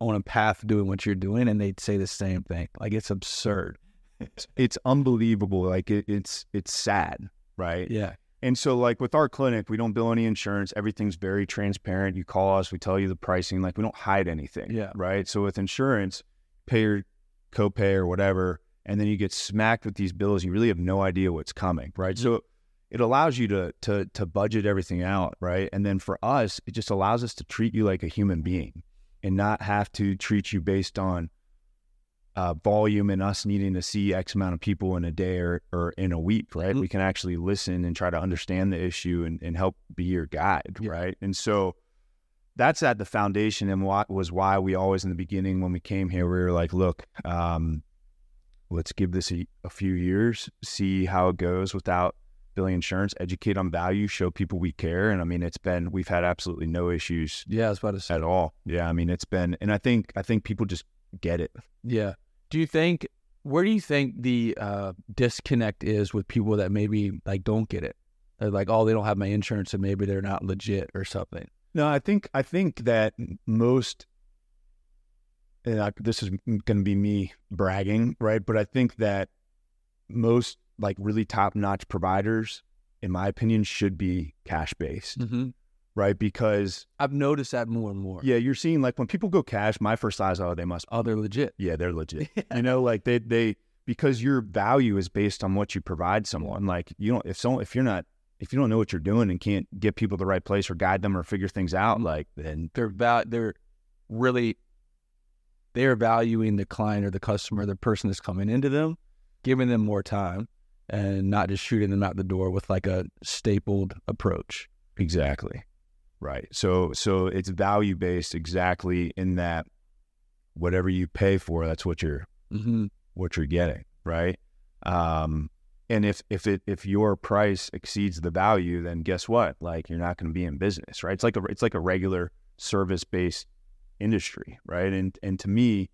S1: on a path doing what you're doing, and they'd say the same thing. Like it's absurd.
S2: It's, it's unbelievable. Like it, it's it's sad, right?
S1: Yeah.
S2: And so, like with our clinic, we don't bill any insurance. Everything's very transparent. You call us, we tell you the pricing. Like we don't hide anything.
S1: Yeah.
S2: Right. So with insurance, pay your copay or whatever and then you get smacked with these bills. You really have no idea what's coming, right? Mm-hmm. So it allows you to to to budget everything out, right? And then for us, it just allows us to treat you like a human being and not have to treat you based on uh, volume and us needing to see X amount of people in a day or, or in a week, right? Mm-hmm. We can actually listen and try to understand the issue and, and help be your guide, yeah. right? And so that's at the foundation and what was why we always in the beginning when we came here, we were like, look, um, let's give this a, a, few years, see how it goes without billing insurance, educate on value, show people we care. And I mean, it's been, we've had absolutely no issues.
S1: Yeah, I was about to say.
S2: At all. Yeah. I mean, it's been, and I think, I think people just get it.
S1: Yeah. Do you think, where do you think the uh, disconnect is with people that maybe like don't get it? They're like, oh, they don't have my insurance and maybe they're not legit or something.
S2: No, I think, I think that most and I, this is going to be me bragging, right? But I think that most like really top notch providers, in my opinion, should be cash based, mm-hmm. right? Because
S1: I've noticed that more and more.
S2: Yeah, you're seeing like when people go cash, my first eyes, oh, they must.
S1: Oh, they're legit.
S2: Yeah, they're legit. you know, like they they because your value is based on what you provide someone. Like you don't if so if you're not if you don't know what you're doing and can't get people to the right place or guide them or figure things out, like then
S1: they're about they're really they're valuing the client or the customer, the person that's coming into them, giving them more time and not just shooting them out the door with like a stapled approach.
S2: Exactly. Right. So so it's value based exactly in that whatever you pay for, that's what you're mm-hmm. what you're getting. Right. Um and if if it if your price exceeds the value, then guess what? Like you're not going to be in business, right? It's like a it's like a regular service based industry, right? And and to me,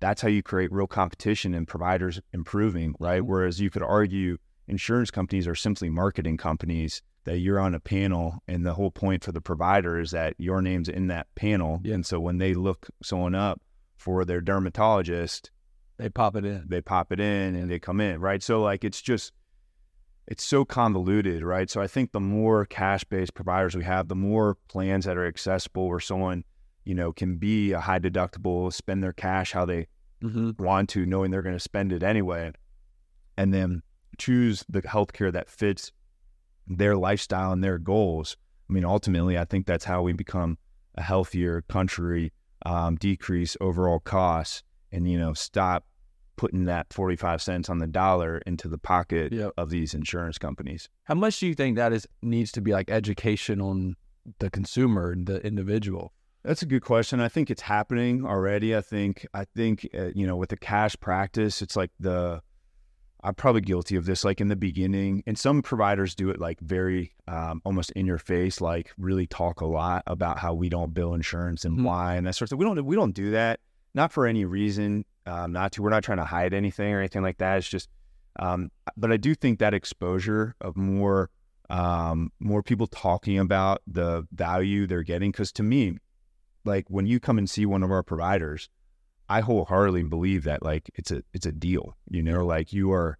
S2: that's how you create real competition and providers improving, right? Mm-hmm. Whereas you could argue insurance companies are simply marketing companies that you're on a panel and the whole point for the provider is that your name's in that panel. Yeah. And so when they look someone up for their dermatologist,
S1: they pop it in.
S2: They pop it in and they come in, right? So like it's just it's so convoluted, right? So I think the more cash-based providers we have, the more plans that are accessible where someone you know, can be a high deductible, spend their cash how they mm-hmm. want to, knowing they're going to spend it anyway, and then choose the healthcare that fits their lifestyle and their goals. I mean, ultimately, I think that's how we become a healthier country, um, decrease overall costs, and you know, stop putting that 45 cents on the dollar into the pocket yep. of these insurance companies.
S1: How much do you think that is needs to be like education on the consumer, the individual?
S2: That's a good question. I think it's happening already. I think I think uh, you know with the cash practice, it's like the I'm probably guilty of this. Like in the beginning, and some providers do it like very um, almost in your face, like really talk a lot about how we don't bill insurance and mm-hmm. why and that sort of stuff. We don't we don't do that not for any reason, um, not to. We're not trying to hide anything or anything like that. It's just, um, but I do think that exposure of more um, more people talking about the value they're getting, because to me, like when you come and see one of our providers, I wholeheartedly believe that like it's a it's a deal. You know, like you are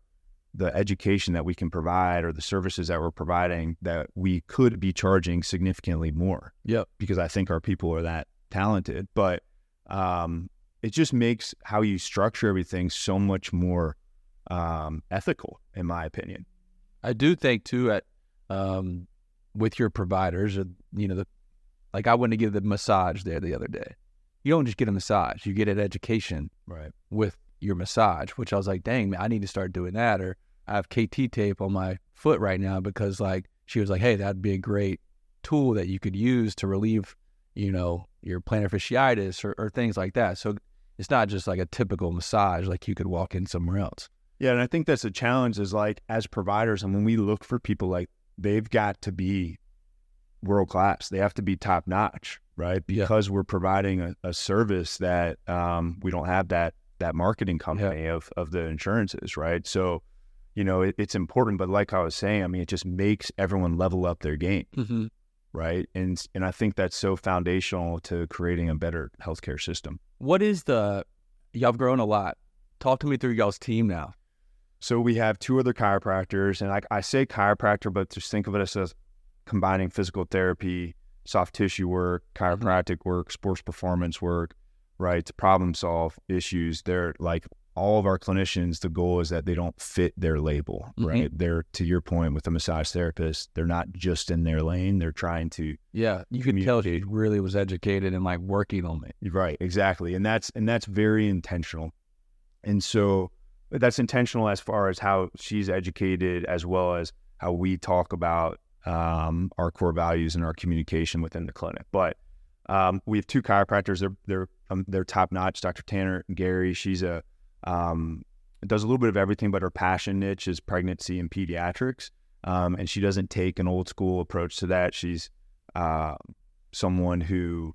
S2: the education that we can provide or the services that we're providing that we could be charging significantly more.
S1: Yep.
S2: Because I think our people are that talented. But um, it just makes how you structure everything so much more um, ethical, in my opinion.
S1: I do think too at um, with your providers, or you know, the like I went to give the massage there the other day. You don't just get a massage; you get an education
S2: Right.
S1: with your massage. Which I was like, dang, man, I need to start doing that. Or I have KT tape on my foot right now because like she was like, hey, that'd be a great tool that you could use to relieve, you know, your plantar fasciitis or, or things like that. So it's not just like a typical massage like you could walk in somewhere else.
S2: Yeah, and I think that's a challenge is like as providers, and when we look for people like they've got to be world class. They have to be top notch, right?
S1: Yeah.
S2: Because we're providing a, a service that um, we don't have that that marketing company of of the insurances, right? So, you know, it, it's important. But like I was saying, I mean, it just makes everyone level up their game,
S1: Mm-hmm.
S2: right? And and I think that's so foundational to creating a better healthcare system.
S1: What is the y'all have grown a lot. Talk to me through y'all's team now.
S2: So we have two other chiropractors, and I, I say chiropractor, but just think of it as, as combining physical therapy, soft tissue work, chiropractic work, sports performance work, right? To problem solve issues. They're like all of our clinicians. The goal is that they don't fit their label,
S1: Mhm.
S2: right? They're to your point with the massage therapist. They're not just in their lane. They're trying to
S1: Yeah, you could tell she really was educated and like working on it.
S2: Right, exactly. And that's and that's very intentional. And so that's intentional as far as how she's educated as well as how we talk about um, our core values and our communication within the clinic. But um, we have two chiropractors. They're they're um, they're top notch. Dr. Tanner Gary. She's a um, does a little bit of everything, but her passion niche is pregnancy and pediatrics. Um, and she doesn't take an old school approach to that. She's uh, someone who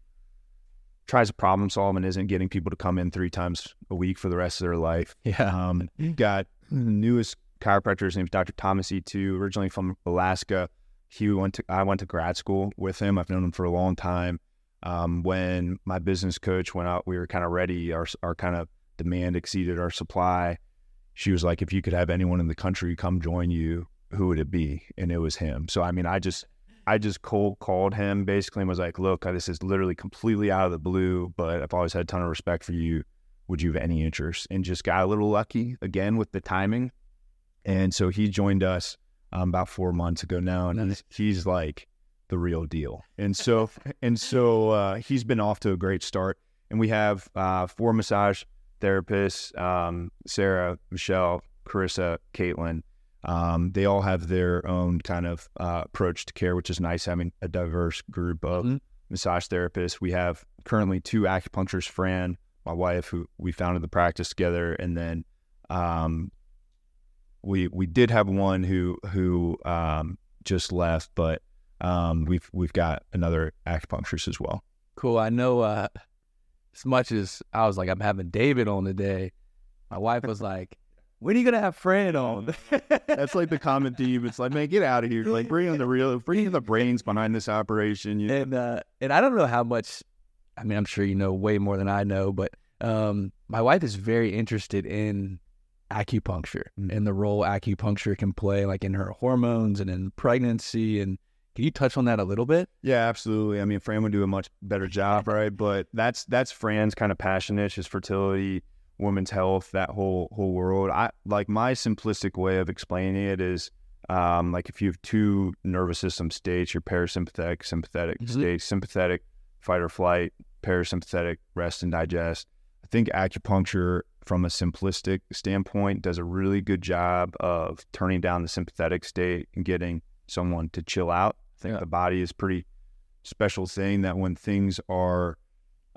S2: tries to problem solve and isn't getting people to come in three times a week for the rest of their life.
S1: Yeah.
S2: Um, got the newest chiropractor. His name's Dr. Thomas E. Two, originally from Alaska. He went to I went to grad school with him. I've known him for a long time. Um, when my business coach went out, we were kind of ready. Our our kind of demand exceeded our supply. She was like, "If you could have anyone in the country come join you, who would it be?" And it was him. So I mean, I just I just cold called him basically and was like, "Look, this is literally completely out of the blue, but I've always had a ton of respect for you. Would you have any interest?" And just got a little lucky again with the timing. And so he joined us um, about four months ago now, and
S1: Nice.
S2: he's like the real deal. And so and so uh, he's been off to a great start. And we have uh, four massage therapists: um, Sarah, Michelle, Carissa, Caitlin. Um, they all have their own kind of uh, approach to care, which is nice having a diverse group of
S1: Mhm.
S2: massage therapists. We have currently two acupuncturists, Fran, my wife, who we founded the practice together, and then um, we we did have one who who um, just left, but um, we've we've got another acupuncturist as well.
S1: Cool. I know uh as much as I was like, I'm having David on today, my wife was like, When are you gonna have Fred on?
S2: That's like the common theme. It's like, man, get out of here! Like, bring in the real, bring in the brains behind this operation. You know?
S1: and uh and I don't know how much I mean, I'm sure you know way more than I know, but um my wife is very interested in acupuncture
S2: Mm.
S1: and the role acupuncture can play like in her hormones and in pregnancy and can you touch on that a little bit?
S2: Yeah, absolutely. I mean, Fran would do a much better job, right? But that's that's Fran's kind of passion is fertility, women's health, that whole whole world. I like my simplistic way of explaining it is um, like if you have two nervous system states, your parasympathetic, sympathetic
S1: Mhm.
S2: state, sympathetic, fight or flight, parasympathetic, rest and digest. I think acupuncture, from a simplistic standpoint, does a really good job of turning down the sympathetic state and getting someone to chill out. I think
S1: Yeah.
S2: the body is pretty special thing that when things are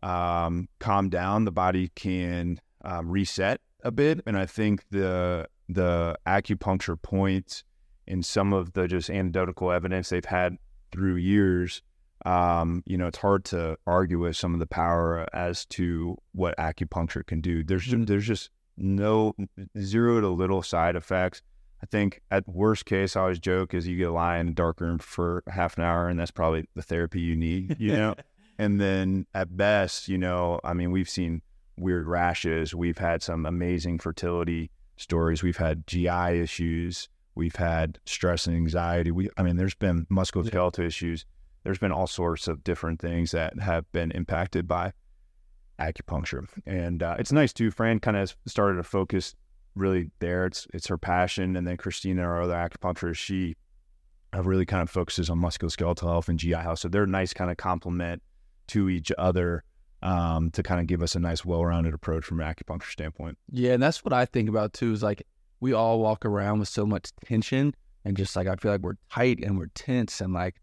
S2: um, calmed down, the body can um, reset a bit. And I think the the acupuncture points and some of the just anecdotal evidence they've had through years, um, you know, it's hard to argue with some of the power as to what acupuncture can do. There's just, there's just no zero to little side effects. I think at worst case, I always joke is you get a lie in a dark room for half an hour, and that's probably the therapy you need, you know. and then at best, you know, I mean, we've seen weird rashes. We've had some amazing fertility stories. We've had GI issues. We've had stress and anxiety. We, I mean, there's been musculoskeletal issues. There's been all sorts of different things that have been impacted by acupuncture, and uh, it's nice too. Fran kind of started to focus really there. It's it's her passion, and then Christina, our other acupuncturist, she uh, really kind of focuses on musculoskeletal health and GI health. So they're a nice kind of complement to each other um, to kind of give us a nice, well-rounded approach from an acupuncture standpoint.
S1: Yeah, and that's what I think about too. Is like we all walk around with so much tension, and just like I feel like we're tight and we're tense, and like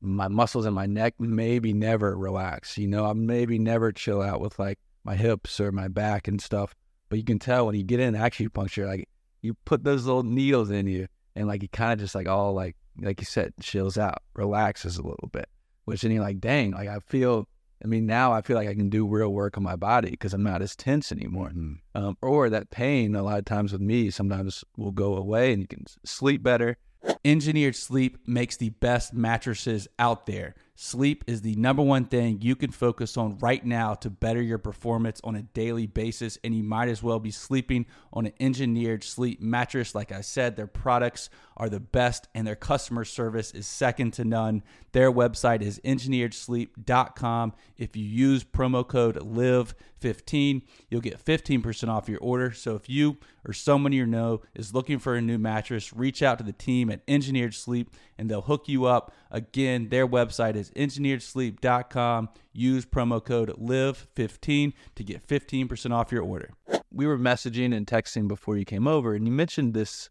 S1: my muscles in my neck maybe never relax. You know, I maybe never chill out with like my hips or my back and stuff. But you can tell when you get in acupuncture, like you put those little needles in you, and like you kind of just like all like like you said, chills out, relaxes a little bit. Which then you're like, dang, like I feel. I mean, now I feel like I can do real work on my body because I'm not as tense anymore.
S2: Mm.
S1: Um, or that pain, a lot of times with me, sometimes will go away and you can sleep better.
S3: Engineered Sleep makes the best mattresses out there. Sleep is the number one thing you can focus on right now to better your performance on a daily basis, and you might as well be sleeping on an engineered sleep mattress. Like I said, their products are the best, and their customer service is second to none. Their website is engineeredsleep.com. If you use promo code LIVE15, you'll get 15% off your order. So if you or someone you know is looking for a new mattress, reach out to the team at Engineered Sleep and they'll hook you up. Again, their website is engineeredsleep.com. Use promo code LIVE15 to get 15% off your order.
S1: We were messaging and texting before you came over, and you mentioned this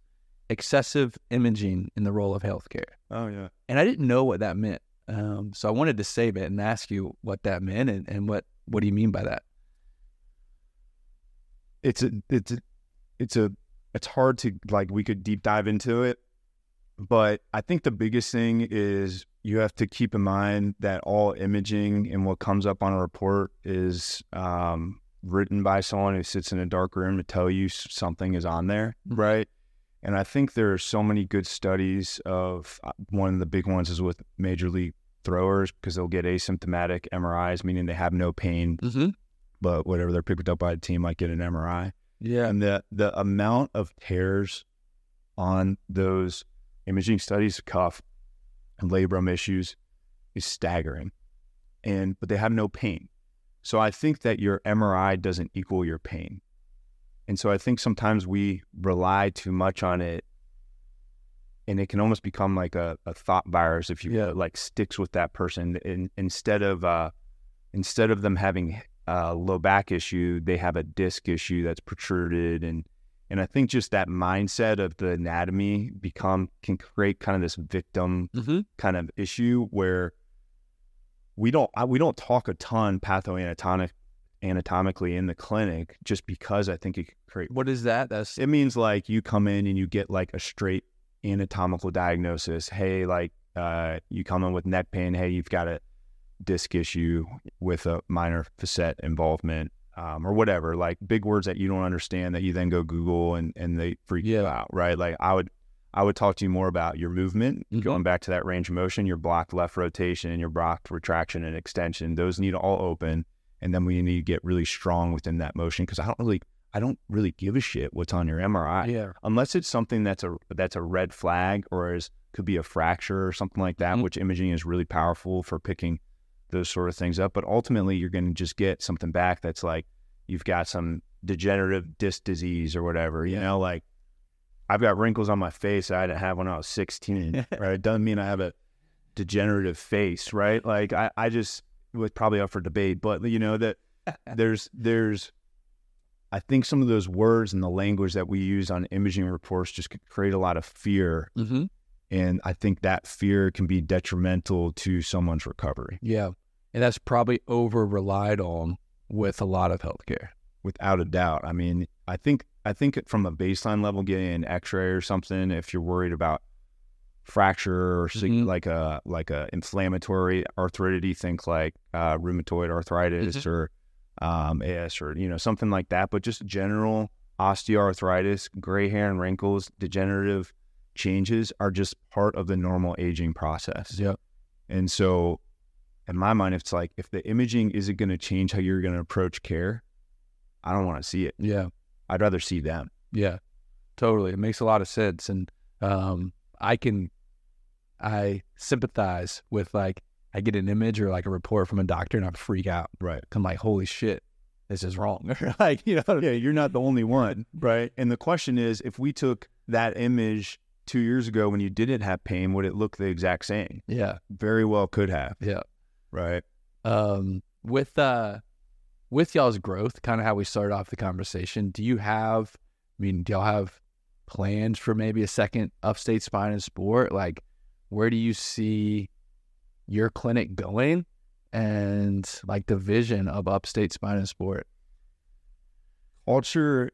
S1: excessive imaging in the role of healthcare.
S2: Oh yeah.
S1: And I didn't know what that meant. Um, so I wanted to save it and ask you what that meant and, and what, what do you mean by that?
S2: it's a it's a it's a it's hard to like we could deep dive into it but i think the biggest thing is you have to keep in mind that all imaging and what comes up on a report is um, written by someone who sits in a dark room to tell you something is on there right and i think there are so many good studies of uh, one of the big ones is with major league throwers because they'll get asymptomatic mris meaning they have no pain
S1: Mm-hmm.
S2: but whatever they're picked up by the team might get an mri
S1: Yeah.
S2: and the the amount of tears on those imaging studies of cuff and labrum issues is staggering and but they have no pain so i think that your mri doesn't equal your pain and so i think sometimes we rely too much on it and it can almost become like a, a thought virus if you
S1: Yeah.
S2: like sticks with that person and instead of uh instead of them having a low back issue they have a disc issue that's protruded and and i think just that mindset of the anatomy become can create kind of this victim
S1: Mm-hmm.
S2: kind of issue where we don't we don't talk a ton pathoanatomic anatomically in the clinic just because i think it could create
S1: What is that? That's
S2: it means like you come in and you get like a straight anatomical diagnosis. Hey, like uh, you come in with neck pain. Hey, you've got a disc issue with a minor facet involvement um, or whatever. Like big words that you don't understand that you then go Google and and they freak you out, right? Like I would. I would talk to you more about your movement,
S1: Mhm.
S2: going back to that range of motion, your blocked left rotation, and your blocked retraction and extension. Those need to all open, and then we need to get really strong within that motion because I don't really, I don't really give a shit what's on your MRI
S1: yeah.
S2: unless it's something that's a that's a red flag or is could be a fracture or something like that,
S1: Mhm.
S2: which imaging is really powerful for picking those sort of things up. But ultimately, you're going to just get something back that's like you've got some degenerative disc disease or whatever. You
S1: Yeah.
S2: know, like I've got wrinkles on my face I didn't have when I was 16. right? It doesn't mean I have a degenerative face, right? Like I, I just was probably up for debate, but you know that there's there's I think some of those words and the language that we use on imaging reports just create a lot of fear.
S1: Mm-hmm.
S2: And I think that fear can be detrimental to someone's recovery
S1: Yeah. And that's probably over relied on with a lot of healthcare.
S2: without a doubt. I mean, I think I think from a baseline level, getting an X-ray or something, if you're worried about fracture or
S1: Mhm.
S2: like a like a inflammatory arthritis, think like uh, rheumatoid arthritis or um, AS or you know something like that. But just general osteoarthritis, gray hair and wrinkles, degenerative changes are just part of the normal aging process.
S1: Yeah.
S2: And so, in my mind, it's like if the imaging isn't going to change how you're going to approach care, I don't want to see it.
S1: Yeah.
S2: I'd rather see them.
S1: Yeah, totally. It makes a lot of sense, and um, I can, I sympathize with like I get an image or like a report from a doctor and I freak out.
S2: Right.
S1: I'm like, holy shit, this is wrong. like you know,
S2: Yeah, you're not the only one, right? And the question is, if we took that image two years ago when you didn't have pain, would it look the exact same?
S1: Yeah.
S2: Very well could have.
S1: Yeah.
S2: Right.
S1: Um, with uh, with y'all's growth, kind of how we started off the conversation. Do you have? I mean, do y'all have plans for maybe a second upstate spine and sport? Like, where do you see your clinic going, and like the vision of upstate spine and sport?
S2: Culture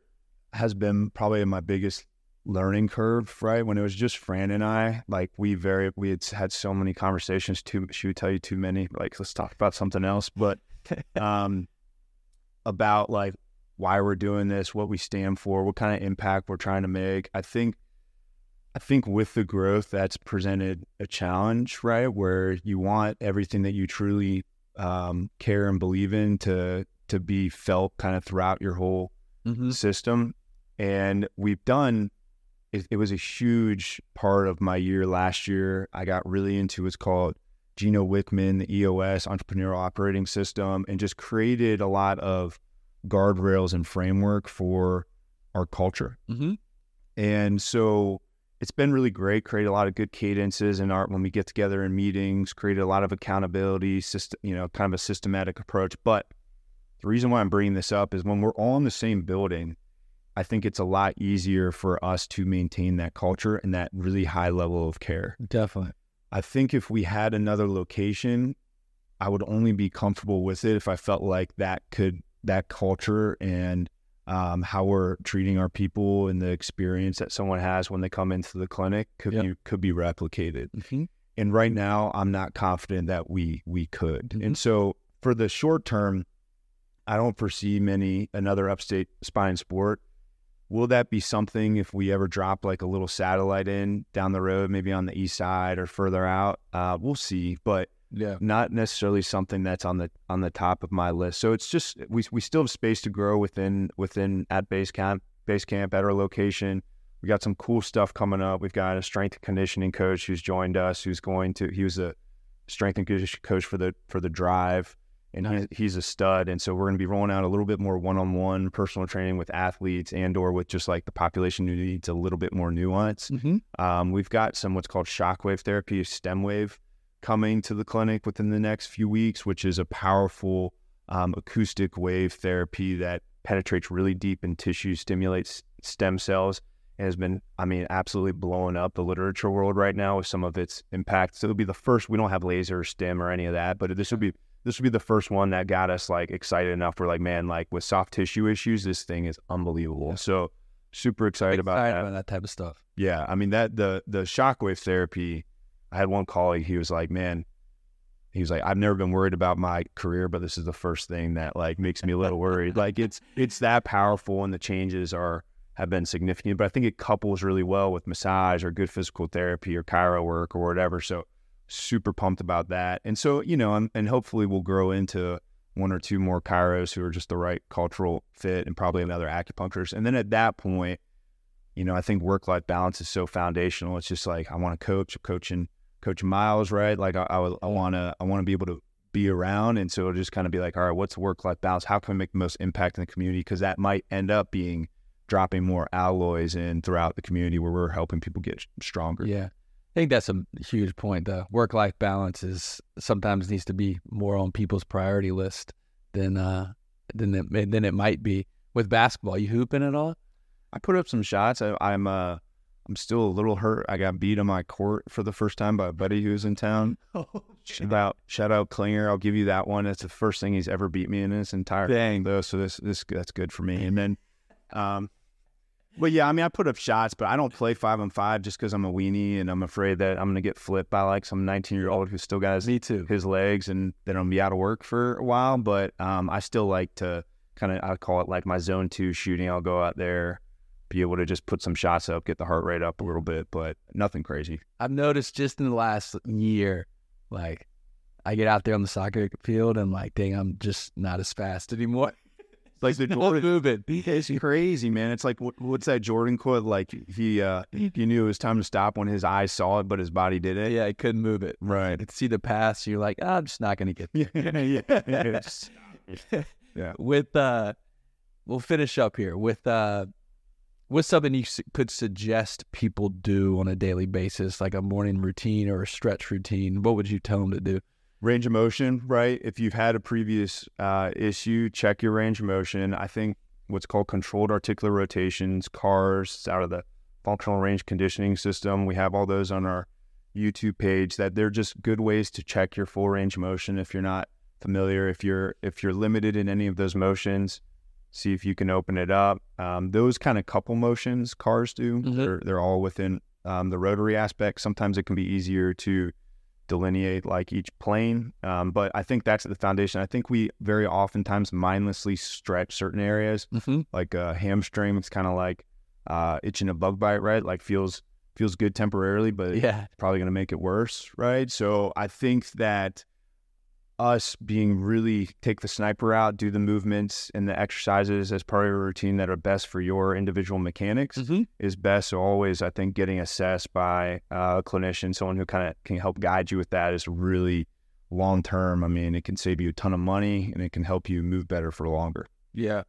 S2: has been probably my biggest learning curve, right? When it was just Fran and I, like we very we had had so many conversations. Too she would tell you too many. Like let's talk about something else. But um, about like why we're doing this, what we stand for, what kind of impact we're trying to make. I think I think with the growth that's presented a challenge, right? Where you want everything that you truly um, care and believe in to to be felt kind of throughout your whole
S1: Mm-hmm.
S2: system. And we've done it, it was a huge part of my year last year. I got really into what's called Gino Wickman, the EOS entrepreneurial operating system, and just created a lot of guardrails and framework for our culture.
S1: Mm-hmm.
S2: And so it's been really great. Created a lot of good cadences in art when we get together in meetings. Created a lot of accountability, system, you know, kind of a systematic approach. But the reason why I'm bringing this up is when we're all in the same building, I think it's a lot easier for us to maintain that culture and that really high level of care.
S1: Definitely.
S2: I think if we had another location, I would only be comfortable with it if I felt like that could that culture and um, how we're treating our people and the experience that someone has when they come into the clinic could
S1: Yep.
S2: be could be replicated.
S1: Mm-hmm.
S2: And right now, I'm not confident that we we could.
S1: Mhm.
S2: And so for the short term, I don't foresee many another upstate spine sport. Will that be something if we ever drop like a little satellite in down the road, maybe on the east side or further out? Uh, we'll see, but
S1: Yeah.
S2: not necessarily something that's on the on the top of my list. So it's just we we still have space to grow within within at Basecamp base camp at our location. We got some cool stuff coming up. We've got a strength and conditioning coach who's joined us. Who's going to he was a strength and conditioning coach for the for the drive, and he, he's a stud. And so we're going to be rolling out a little bit more one on one personal training with athletes and or with just like the population who needs a little bit more nuance.
S1: Mm-hmm.
S2: Um, we've got some what's called shockwave therapy, stem wave, coming to the clinic within the next few weeks, which is a powerful um, acoustic wave therapy that penetrates really deep in tissue, stimulates stem cells, and has been, I mean, absolutely blowing up the literature world right now with some of its impact. So it'll be the first. We don't have laser stem or any of that, but this will be this would be the first one that got us like excited enough. We're like, man, like with soft tissue issues, this thing is unbelievable. So super excited, about that.
S1: about that type of stuff.
S2: Yeah, I mean that the the shockwave therapy. I had one colleague. He was like, "Man," he was like, "I've never been worried about my career, but this is the first thing that like makes me a little worried. like it's it's that powerful, and the changes are have been significant. But I think it couples really well with massage or good physical therapy or chiro work or whatever. So super pumped about that. And so you know, and, and hopefully we'll grow into one or two more chiros who are just the right cultural fit, and probably another acupuncturist. And then at that point you know, I think work life balance is so foundational. It's just like I want to coach, coaching, coaching miles, right? Like I, I, I want to, I want to be able to be around, and so it'll just kind of be like, all right, what's work life balance? How can we make the most impact in the community? Because that might end up being dropping more alloys in throughout the community where we're helping people get stronger.
S1: Yeah. I think that's a huge point. The work life balance is sometimes needs to be more on people's priority list than uh than it than it might be with basketball. You hooping at all?
S2: I put up some shots. I, I'm uh, I'm still a little hurt. I got beat on my court for the first time by a buddy who was in town. Shout out, shout out Klinger. I'll give you that one. That's the first thing he's ever beat me in his entire
S1: Dang.
S2: though. So this this that's good for me. And then, um, but yeah, I mean, I put up shots, but I don't play five on five just because I'm a weenie and I'm afraid that I'm gonna get flipped by like some 19 year old who still got his
S1: Me too.
S2: his legs and then I'm be out of work for a while. But um, I still like to kind of I call it like my zone two shooting. I'll go out there, be able to just put some shots up, get the heart rate up a little bit, but nothing crazy.
S1: I've noticed just in the last year, like I get out there on the soccer field and like, dang, I'm just not as fast anymore.
S2: Like the Jordan,
S1: moving.
S2: it's crazy, man. It's like what, what's that Jordan quote? Like he uh, he knew it was time to stop when his eyes saw it, but his body did it.
S1: Yeah, I couldn't move it.
S2: Right.
S1: Could see the pass. You're like, "Ah, I'm just not going to get
S2: Yeah, yeah. Yeah.
S1: with uh we'll finish up here with uh what's something you could suggest people do on a daily basis, like a morning routine or a stretch routine? What would you tell them to do?
S2: Range of motion, right? If you've had a previous uh, issue, check your range of motion. I think what's called controlled articular rotations, CARS, it's out of the functional range conditioning system. We have all those on our YouTube page that they're just good ways to check your full range of motion if you're not familiar. If you're if you're limited in any of those motions, see if you can open it up. Um, those kind of couple motions cars do.
S1: Mhm.
S2: They're, they're all within um, the rotary aspect. Sometimes it can be easier to delineate like each plane. Um, but I think that's the foundation. I think we very oftentimes mindlessly stretch certain areas,
S1: Mm-hmm.
S2: like a hamstring. It's kind of like uh, itching a bug bite, right? Like feels feels good temporarily, but
S1: Yeah.
S2: probably going to make it worse, right? So I think that us being really take the sniper out, do the movements and the exercises as part of your routine that are best for your individual mechanics
S1: Mm-hmm.
S2: is best. So always, I think getting assessed by uh, a clinician, someone who kind of can help guide you with that, is really long term. I mean, it can save you a ton of money and it can help you move better for longer.
S1: Yeah.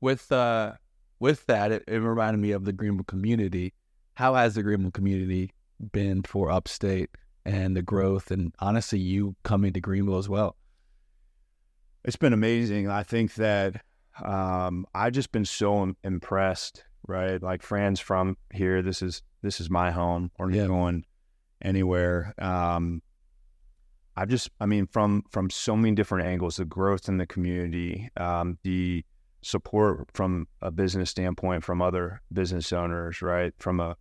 S1: With uh with that, it, it reminded me of the Greenville community. How has the Greenville community been for upstate and the growth and honestly you coming to Greenville as well?
S2: It's been amazing. I think that um, I've just been so impressed, right? Like friends from here, this is this is my home. We're not
S1: Yeah.
S2: going anywhere. Um, I've just, I mean, from from so many different angles, the growth in the community, um, the support from a business standpoint from other business owners, right? From a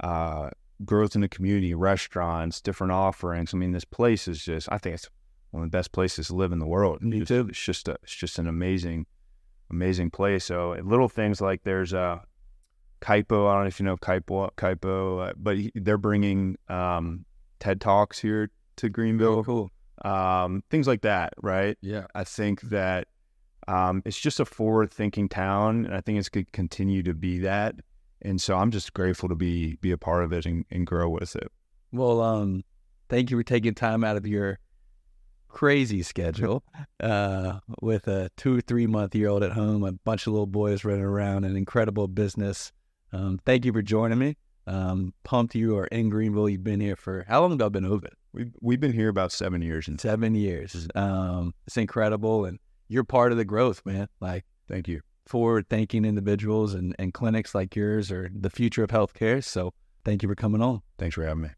S2: uh, growth in the community, restaurants, different offerings. I mean, this place is just, I think it's one of the best places to live in the world.
S1: Me
S2: It's
S1: too.
S2: It's just a, it's just an amazing, amazing place. So little things like there's a Kaipo. I don't know if you know Kaipo, Kaipo, uh, but he, they're bringing um, TED Talks here to Greenville.
S1: cool.
S2: Um, things like that, right?
S1: Yeah.
S2: I think that um, it's just a forward-thinking town, and I think it's going to continue to be that. And so I'm just grateful to be be a part of it and, and grow with it.
S1: Well, um, thank you for taking time out of your crazy schedule uh, with a two three month year old at home, a bunch of little boys running around, an incredible business. Um, thank you for joining me. Um, pumped you are in Greenville. You've been here for how long have I been open?
S2: We've we've been here about seven years, and
S1: Seven years. Um, it's incredible, and you're part of the growth, man. Like
S2: thank you.
S1: Forward thinking individuals and, and clinics like yours are the future of healthcare. So thank you for coming on.
S2: Thanks for having me.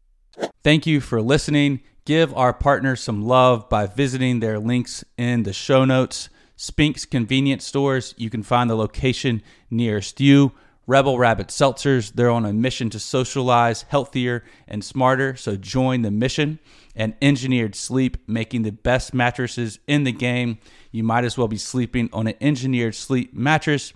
S3: Thank you for listening. Give our partners some love by visiting their links in the show notes. Spinx Convenience Stores, you can find the location nearest you. Rebel Rabbit Seltzers, they're on a mission to socialize healthier and smarter, so join the mission. And Engineered Sleep, making the best mattresses in the game. You might as well be sleeping on an engineered sleep mattress.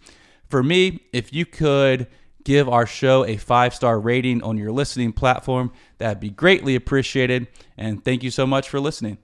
S3: For me, if you could give our show a five star rating on your listening platform. That'd be greatly appreciated. And thank you so much for listening.